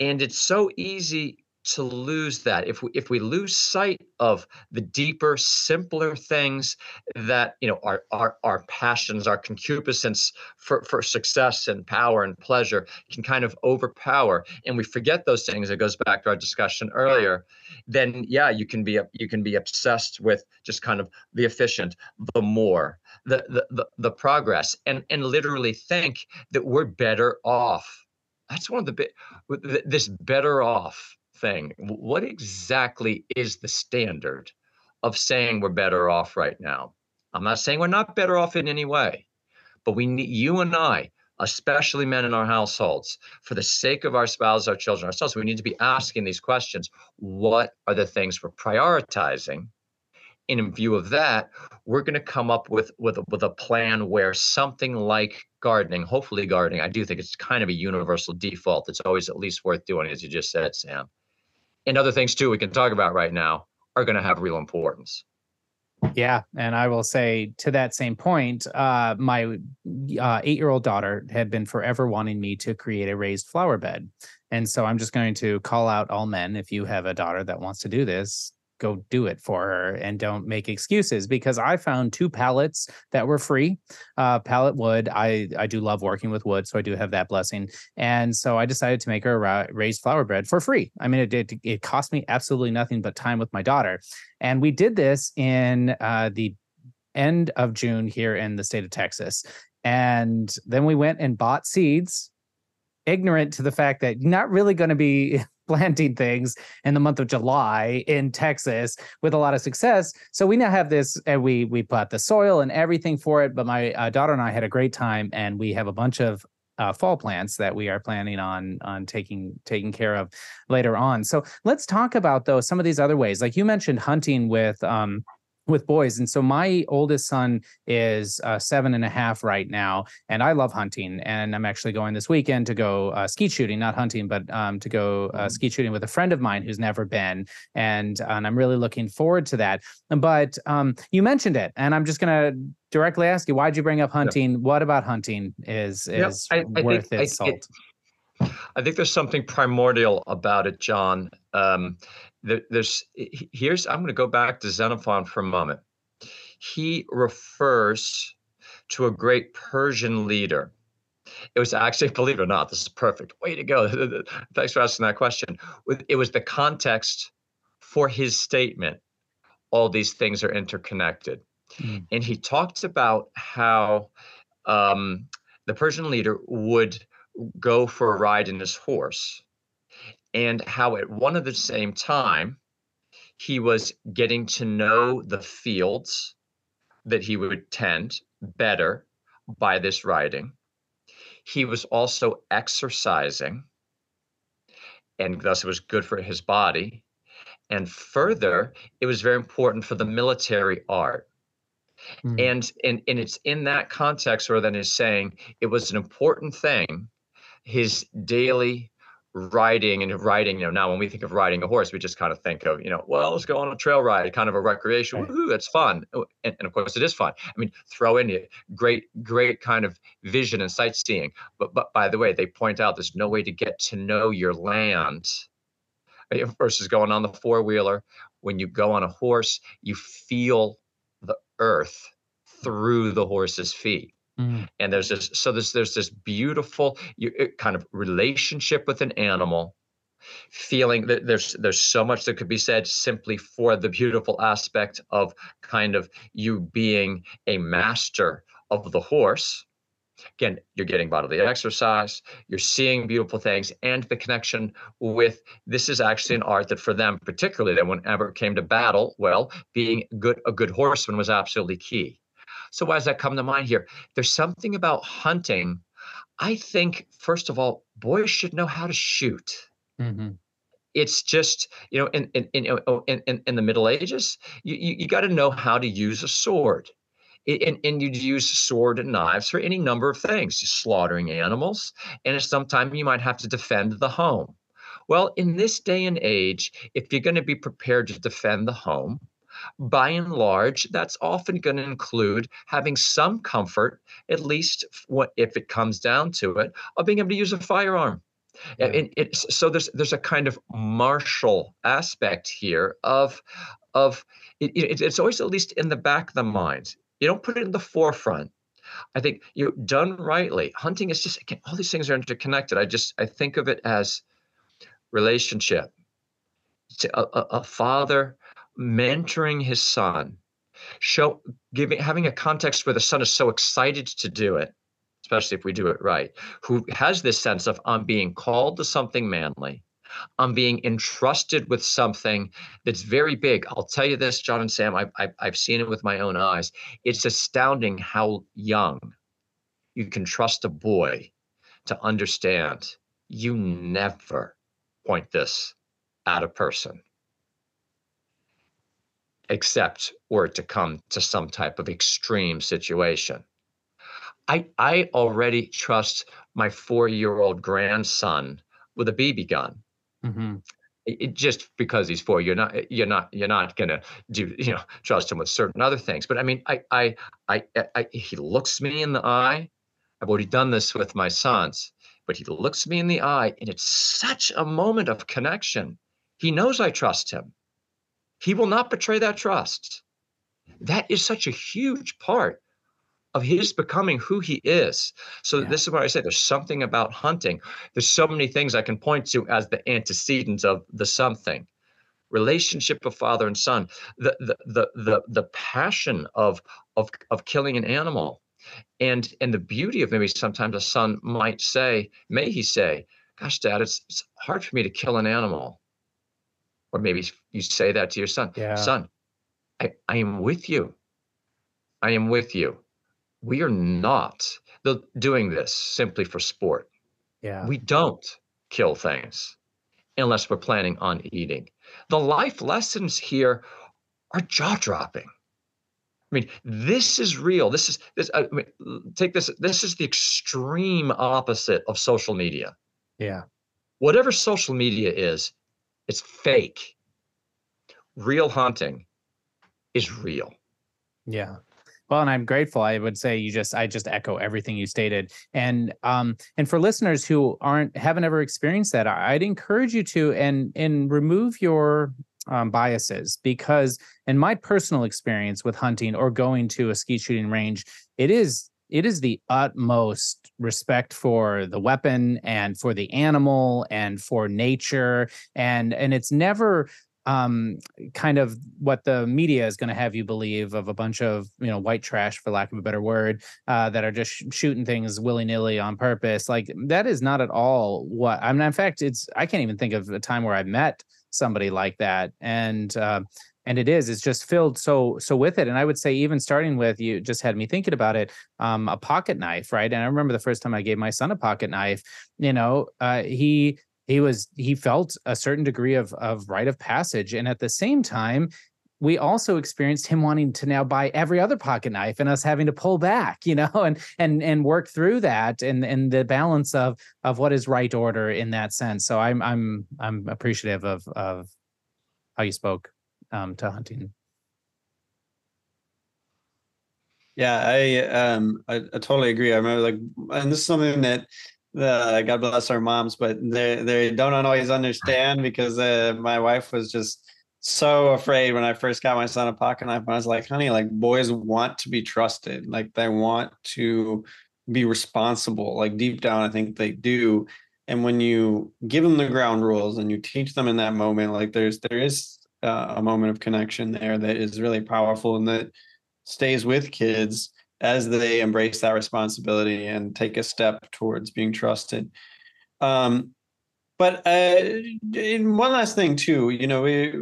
And it's so easy to lose that. If we if we lose sight of the deeper simpler things that you know our our, our passions our concupiscence for, for success and power and pleasure can kind of overpower and we forget those things it goes back to our discussion earlier then yeah you can be you can be obsessed with just kind of the efficient the more the the the, the progress and and literally think that we're better off. That's one of the bit this better off thing. What exactly is the standard of saying we're better off right now? I'm not saying we're not better off in any way, but we need you and I, especially men in our households, for the sake of our spouses, our children, ourselves, we need to be asking these questions. What are the things we're prioritizing? And in view of that, we're going to come up with with with a plan where something like gardening, hopefully gardening, I do think it's kind of a universal default. It's always at least worth doing, as you just said, Sam and other things too we can talk about right now are going to have real importance. Yeah, and I will say to that same point, uh, my uh, eight-year-old daughter had been forever wanting me to create a raised flower bed, and so I'm just going to call out all men. If you have a daughter that wants to do this, go do it for her and don't make excuses because I found two pallets that were free. Uh, pallet wood. I I do love working with wood, so I do have that blessing. And so I decided to make her a raised flower bed for free. I mean, it it, it cost me absolutely nothing but time with my daughter, and we did this in uh, the end of June here in the state of Texas. And then we went and bought seeds ignorant to the fact that you're not really going to be [LAUGHS] planting things in the month of July in Texas with a lot of success. So we now have this, and we we put the soil and everything for it. But my uh, daughter and I had a great time, and we have a bunch of uh, fall plants that we are planning on on taking taking care of later on. So let's talk about though some of these other ways. Like you mentioned, hunting with. Um, with boys. And so my oldest son is uh, seven and a half right now, and I love hunting. And I'm actually going this weekend to go uh, skeet shooting, not hunting, but um, to go uh, mm-hmm. skeet shooting with a friend of mine who's never been, and and I'm really looking forward to that. But um, you mentioned it, and I'm just gonna directly ask you, why'd you bring up hunting? Yep. What about hunting is is yep. I, I worth think, its salt? It, I think there's something primordial about it, John. Um, there's here's i'm going to go back to xenophon for a moment he refers to a great Persian leader. It was actually, [LAUGHS] believe it or not, this is perfect. Way to go. [LAUGHS] Thanks for asking that question. It was the context for his statement. All these things are interconnected. Mm. And he talked about how um, the Persian leader would go for a ride in his horse and how at one of the same time he was getting to know the fields that he would tend better by this riding he was also exercising, and thus it was good for his body. And further, it was very important for the military art. Mm. And, and and it's in that context where then is saying it was an important thing, his daily riding and riding, you know, now when we think of riding a horse, we just kind of think of, you know, well, let's go on a trail ride, kind of a recreation. Right. Woohoo, that's fun. Oh, and, and, of course it is fun. I mean, throw in it, great, great kind of vision and sightseeing. But but by the way, they point out there's no way to get to know your land eh, versus going on the four wheeler. When you go on a horse, you feel the earth through the horse's feet. Mm. And there's this, so there's there's this beautiful kind of relationship with an animal, feeling that there's there's so much that could be said simply for the beautiful aspect of kind of you being a master of the horse. Again, you're getting bodily exercise, you're seeing beautiful things, and the connection with this is actually an art that for them, particularly that whenever it came to battle, well, being good a good horseman was absolutely key. So why does that come to mind here? There's something about hunting. I think, first of all, boys should know how to shoot. Mm-hmm. It's just, you know, in in in in, in, the Middle Ages, you you, you got to know how to use a sword. And, and you'd use sword and knives for any number of things, slaughtering animals, and at some time you might have to defend the home. Well, in this day and age, if you're going to be prepared to defend the home, by and large, that's often going to include having some comfort, at least what, if it comes down to it, of being able to use a firearm. Yeah. And it's, so there's there's a kind of martial aspect here of of it, it's always at least in the back of the mind. You don't put it in the forefront. I think you know, done rightly. Hunting is just again, all these things are interconnected. I just I think of it as relationship. A, a, a father mentoring his son, show giving having a context where the son is so excited to do it, especially if we do it right, who has this sense of I'm being called to something manly. I'm being entrusted with something that's very big. I'll tell you this, John and Sam, I've, I've, I've seen it with my own eyes. It's astounding how young you can trust a boy to understand you never point this at a person except were it to come to some type of extreme situation. I, I already trust my four year old grandson with a BB gun. Mm-hmm. It, just because he's four, you're not you're not you're not gonna do you know trust him with certain other things. But I mean, I I I, I he looks me in the eye. I've already done this with my sons, but he looks me in the eye, and it's such a moment of connection. He knows I trust him. He will not betray that trust. That is such a huge part of his becoming who he is. So yeah. this is why I say. There's something about hunting. There's so many things I can point to as the antecedents of the something. Relationship of father and son, the the the the, the passion of of of killing an animal. And and the beauty of maybe sometimes a son might say, may he say, gosh, dad, it's, it's hard for me to kill an animal or maybe you say that to your son yeah. son I, I am with you i am with you we are not doing this simply for sport yeah we don't kill things unless we're planning on eating the life lessons here are jaw-dropping I mean, this is real. This is this. I mean, take this. This is the extreme opposite of social media. Yeah. Whatever social media is, it's fake. Real hunting is real. Yeah. Well, and I'm grateful. I would say you just I just echo everything you stated. And um and for listeners who aren't haven't ever experienced that, I'd encourage you to and and remove your um, biases because in my personal experience with hunting or going to a skeet shooting range, it is it is the utmost respect for the weapon and for the animal and for nature. And and it's never um, kind of what the media is going to have you believe of a bunch of you know white trash for lack of a better word uh, that are just sh- shooting things willy-nilly on purpose. Like that is not at all what i mean in fact it's i can't even think of a time where i've met somebody like that. And uh, and it is it's just filled so so with it and i would say even starting with you just had me thinking about it um a pocket knife right and i remember the first time i gave my son a pocket knife you know uh he he was he felt a certain degree of of rite of passage and at the same time we also experienced him wanting to now buy every other pocket knife and us having to pull back you [LAUGHS] know and and and work through that and and the balance of of what is right order in that sense. So i'm i'm i'm appreciative of of how you spoke um to hunting yeah i um I, I totally agree i remember like and this is something that uh, God bless our moms, but they they don't always understand because uh, my wife was just so afraid when I first got my son a pocket knife. And I was like, honey, like boys want to be trusted, like they want to be responsible. Like deep down, I think they do. And when you give them the ground rules and you teach them in that moment, like there's there is uh, a moment of connection there that is really powerful and that stays with kids as they embrace that responsibility and take a step towards being trusted. Um, but uh, one last thing too, you know, we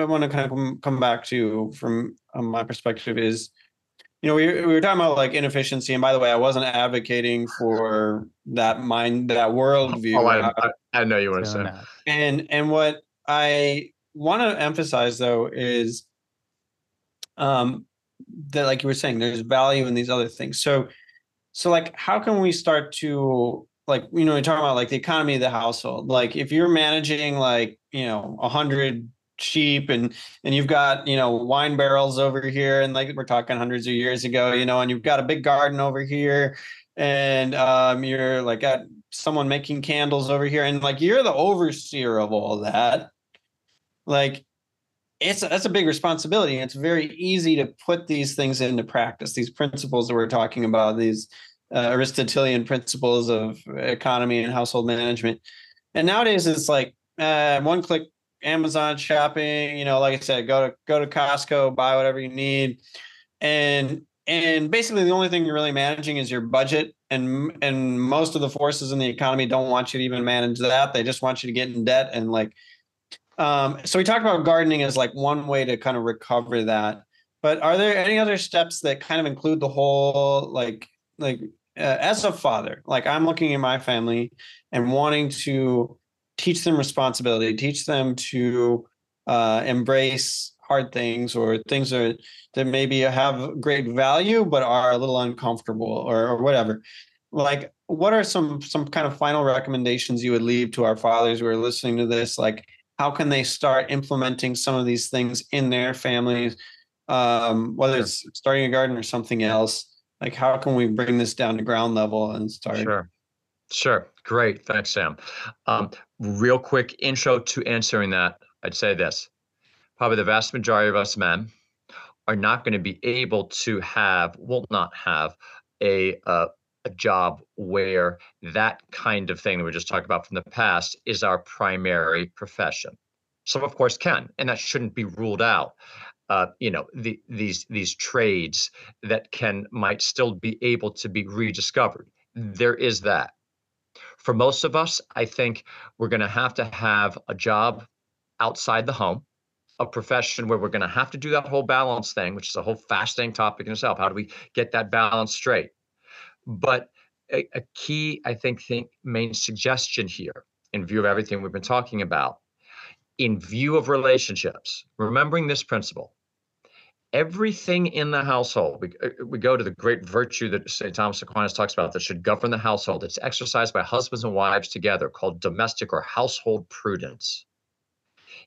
I want to kind of come back to from um, my perspective is, you know, we, we were talking about like inefficiency, and by the way, I wasn't advocating for that mind that worldview. Oh, I, I, I know you want to say. And and what I want to emphasize though is, um, that like you were saying there's value in these other things. So so like how can we start to like you know we're talking about like the economy of the household. Like if you're managing like you know a hundred sheep and and you've got you know wine barrels over here and like we're talking hundreds of years ago you know and you've got a big garden over here and um you're like got someone making candles over here and like you're the overseer of all that like it's that's a big responsibility. It's very easy to put these things into practice. These principles that we're talking about, these uh, Aristotelian principles of economy and household management. And nowadays, it's like uh, one click Amazon shopping. You know, like I said, go to go to Costco, buy whatever you need, and and basically the only thing you're really managing is your budget. And and most of the forces in the economy don't want you to even manage that. They just want you to get in debt and like um, so we talked about gardening as like one way to kind of recover that. But are there any other steps that kind of include the whole like like uh, as a father, like I'm looking at my family and wanting to teach them responsibility, teach them to uh, embrace hard things or things that that maybe have great value but are a little uncomfortable or, or whatever. Like, what are some some kind of final recommendations you would leave to our fathers who are listening to this? Like, how can they start implementing some of these things in their families um, whether it's starting a garden or something else? Like how can we bring this down to ground level and start sure. Sure. Great. Thanks sam. Um, real quick intro to answering that i'd say this. Probably the vast majority of us men are not going to be able to have will not have a uh, a job where that kind of thing that we just talked about from the past is our primary profession. Some, of course, can, and that shouldn't be ruled out. Uh, you know, the, these these trades that can might still be able to be rediscovered. There is that. For most of us, I think we're going to have to have a job outside the home, a profession where we're going to have to do that whole balance thing, which is a whole fascinating topic in itself. How do we get that balance straight? But a, a key, I think, think, main suggestion here, in view of everything we've been talking about, in view of relationships, remembering this principle, everything in the household, we, uh, we go to the great virtue that St. Thomas Aquinas talks about that should govern the household. It's exercised by husbands and wives together called domestic or household prudence.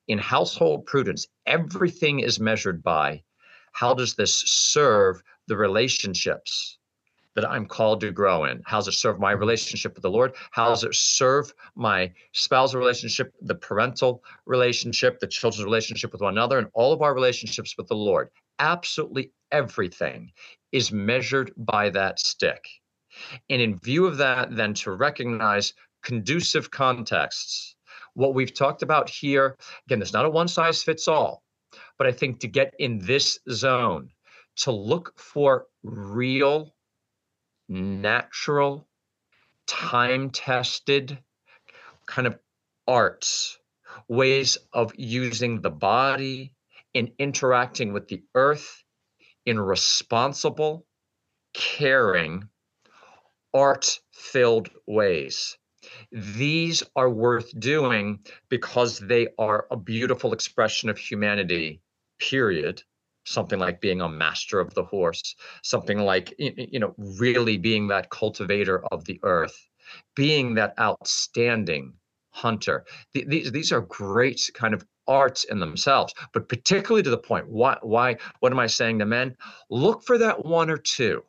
In household prudence, everything is measured by how does this serve the relationships that I'm called to grow in? How does it serve my relationship with the Lord? How does it serve my spousal relationship, the parental relationship, the children's relationship with one another, and all of our relationships with the Lord? absolutely everything is measured by that stick. And in view of that, then to recognize conducive contexts, what we've talked about here, again, there's not a one size fits all, but I think to get in this zone, to look for real, natural, time tested kind of arts, ways of using the body in interacting with the earth in responsible, caring, art filled ways. These are worth doing because they are a beautiful expression of humanity, period. Something like being a master of the horse, something like, you know, really being that cultivator of the earth, being that outstanding hunter. These, these are great kind of arts in themselves, but particularly to the point. Why, why, what am I saying to men? Look for that one or two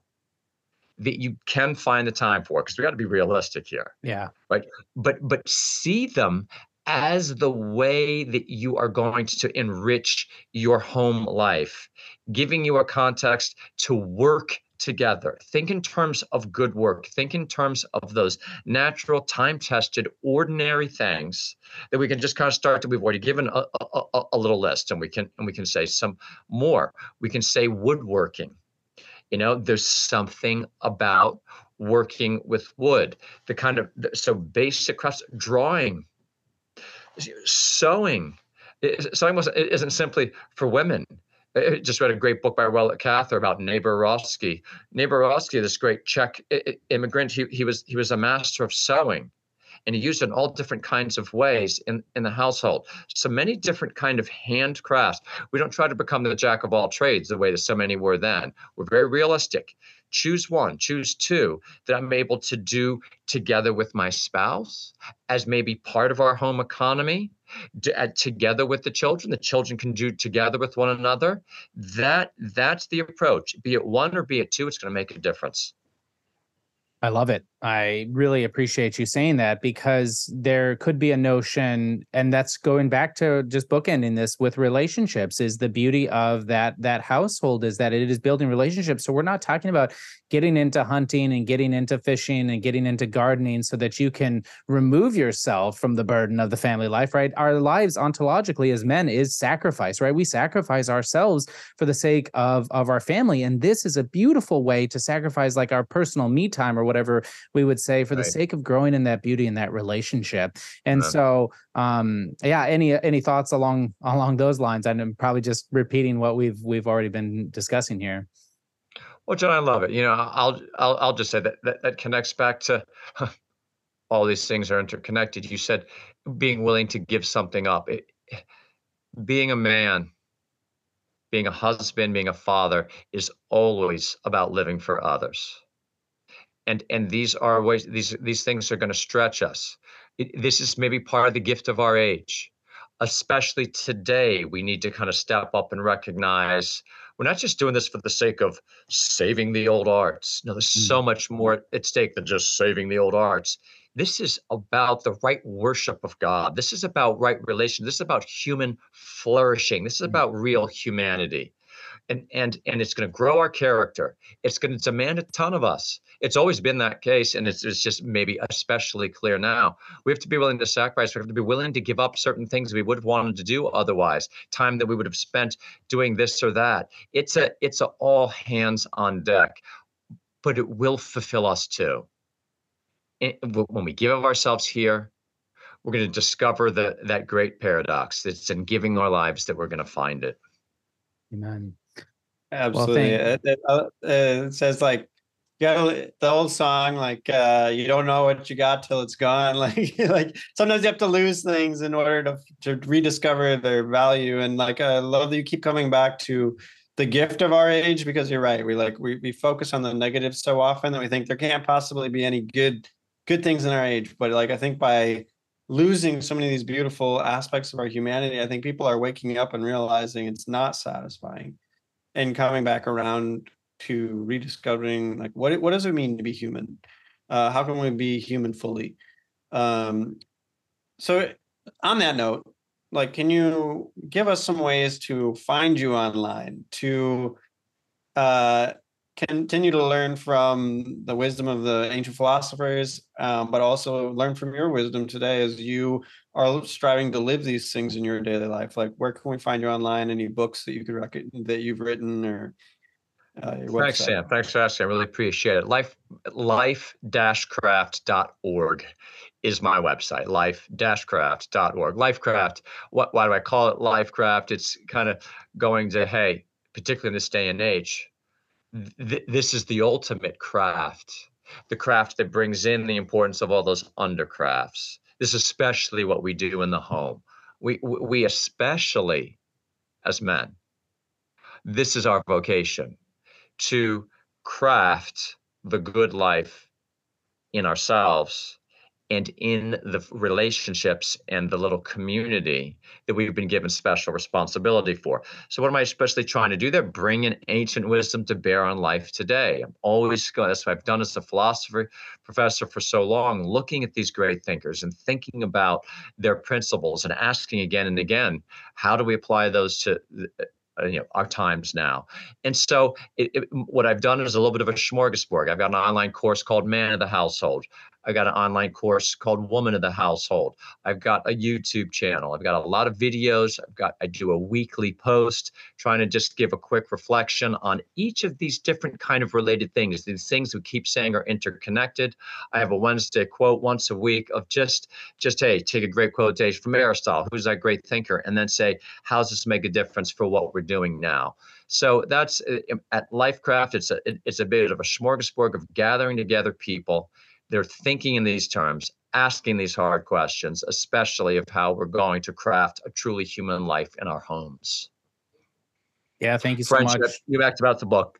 that you can find the time for, because we got to be realistic here. Yeah. Right. But but see them as the way that you are going to enrich your home life, giving you a context to work together. Think in terms of good work. Think in terms of those natural, time tested, ordinary things that we can just kind of start to. We've already given a, a, a, little list, and we can and we can say some more. We can say woodworking. You know, there's something about working with wood. The kind of so basic crafts, drawing, sewing. Sewing wasn't isn't simply for women I just read a great book by Rowland Cather about Neighbor Rosicky. Naborowski, this great Czech immigrant, he, he was he was a master of sewing, and he used it in all different kinds of ways in, in the household. So many different kind of handcrafts. We don't try to become the jack of all trades the way that so many were then. We're very realistic. Choose one, choose two that I'm able to do together with my spouse as maybe part of our home economy uh, together with the children the children can do together with one another. That that's the approach. Be it one or be it two it's going to make a difference I love it. I really appreciate you saying that because there could be a notion, and that's going back to just bookending this with relationships. Is the beauty of that that household is that it is building relationships. So we're not talking about getting into hunting and getting into fishing and getting into gardening so that you can remove yourself from the burden of the family life. Right? Our lives ontologically as men is sacrifice. Right? We sacrifice ourselves for the sake of of our family, and this is a beautiful way to sacrifice like our personal me time or whatever we would say for right. the sake of growing in that beauty and that relationship. And so um yeah, any any thoughts along along those lines? And I'm probably just repeating what we've we've already been discussing here. Well, John, I love it. You know, I'll I'll I'll just say that that, that connects back to [LAUGHS] all these things are interconnected. You said being willing to give something up. It, being a man, being a husband, being a father is always about living for others and and these are ways these these things are going to stretch us. It, this is maybe part of the gift of our age. Especially today we need to kind of step up and recognize we're not just doing this for the sake of saving the old arts. No there's mm. so much more at stake than just saving the old arts. This is about the right worship of god. This is about right relation. This is about human flourishing. This is mm. about real humanity. And and and it's going to grow our character. It's going to demand a ton of us it's always been that case and it's, it's just maybe especially clear now. We have to be willing to sacrifice. We have to be willing to give up certain things we would have wanted to do otherwise time that we would have spent doing this or that. It's a it's a all hands on deck but it will fulfill us too. It, when we give of ourselves here we're going to discover the, that great paradox it's in giving our lives that we're going to find it. Amen. Absolutely. Well, it, it, uh, it, says like, yeah, the old song like uh, you don't know what you got till it's gone. [LAUGHS] Like, like sometimes you have to lose things in order to to rediscover their value. And like, I love that you keep coming back to the gift of our age because you're right. We like we we focus on the negative so often that we think there can't possibly be any good good things in our age. But like, I think by losing so many of these beautiful aspects of our humanity, I think people are waking up and realizing it's not satisfying and coming back around to rediscovering like what what does it mean to be human? Uh, how can we be human fully? Um, so on that note, like can you give us some ways to find you online to uh continue to learn from the wisdom of the ancient philosophers um, but also learn from your wisdom today as you are striving to live these things in your daily life like where can we find you online any books that you could recommend that you've written or uh, Thanks, Sam. Thanks for asking. I really appreciate it. Life life-craft.org is my website, life-craft.org. Lifecraft, what why do I call it Lifecraft? It's kind of going to, hey, particularly in this day and age, th- this is the ultimate craft, the craft that brings in the importance of all those undercrafts. This is especially what we do in the home. We we especially as men, this is our vocation to craft the good life in ourselves and in the relationships and the little community that we've been given special responsibility for. So, what am I especially trying to do there? Bring in ancient wisdom to bear on life today. I'm always going, that's what I've done as a philosophy professor for so long, looking at these great thinkers and thinking about their principles and asking again and again, how do we apply those to uh, Uh, you know our times now. And so it, it, what i've done is a little bit of a smorgasbord. I've got an online course called man of the household I got an online course called Woman of the Household. I've got a YouTube channel. I've got a lot of videos. I've got I do a weekly post trying to just give a quick reflection on each of these different kind of related things. These things we keep saying are interconnected. I have a Wednesday quote once a week of just just hey, take a great quotation from Aristotle, who's that great thinker, and then say, how does this make a difference for what we're doing now? So that's uh, at Lifecraft. It's a it's a bit of a smorgasbord of gathering together people they're thinking in these terms, asking these hard questions, especially of how we're going to craft a truly human life in our homes. Yeah, thank you so friendship, much. You asked about the book.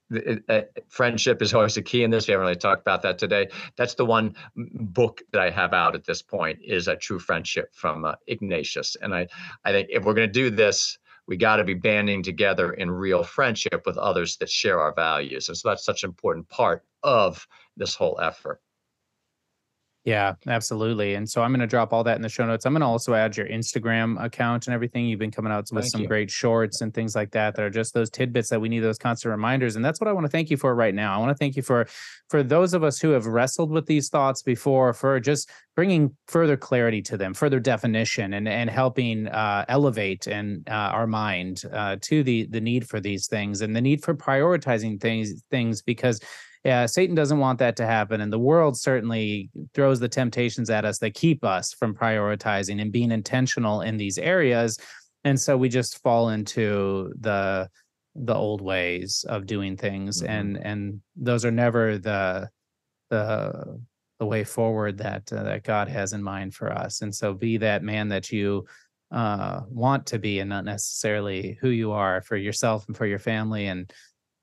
Uh, friendship is always a key in this. We haven't really talked about that today. That's the one book that I have out at this point is a true friendship from uh, Ignatius. And I, I think if we're going to do this, we got to be banding together in real friendship with others that share our values. And so that's such an important part of this whole effort. Yeah, absolutely. And so I'm going to drop all that in the show notes. I'm going to also add your Instagram account and everything. You've been coming out with thank some you. great shorts and things like that that are just those tidbits that we need those constant reminders. And that's what I want to thank you for right now. I want to thank you for for those of us who have wrestled with these thoughts before for just bringing further clarity to them, further definition and and helping uh, elevate and uh, our mind uh, to the the need for these things and the need for prioritizing things things because yeah, Satan doesn't want that to happen. And the world certainly throws the temptations at us that keep us from prioritizing and being intentional in these areas. And so we just fall into the the old ways of doing things. Mm-hmm. And and those are never the the the way forward that uh, that God has in mind for us. And so be that man that you uh, want to be and not necessarily who you are for yourself and for your family and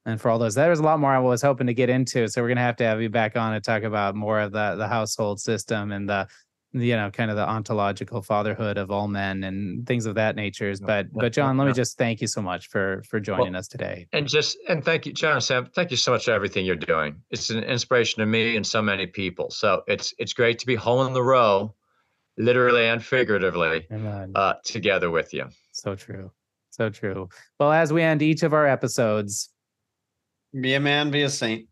and for all those. There was a lot more I was hoping to get into. So we're gonna have to have you back on and talk about more of the the household system and the you know kind of the ontological fatherhood of all men and things of that nature but but john let me just thank you so much for for joining well, us today and just and thank you john sam thank you so much for everything you're doing it's an inspiration to me and so many people so it's it's great to be home in the row literally and figuratively uh, together with you so true so true well as we end each of our episodes be a man, be a saint.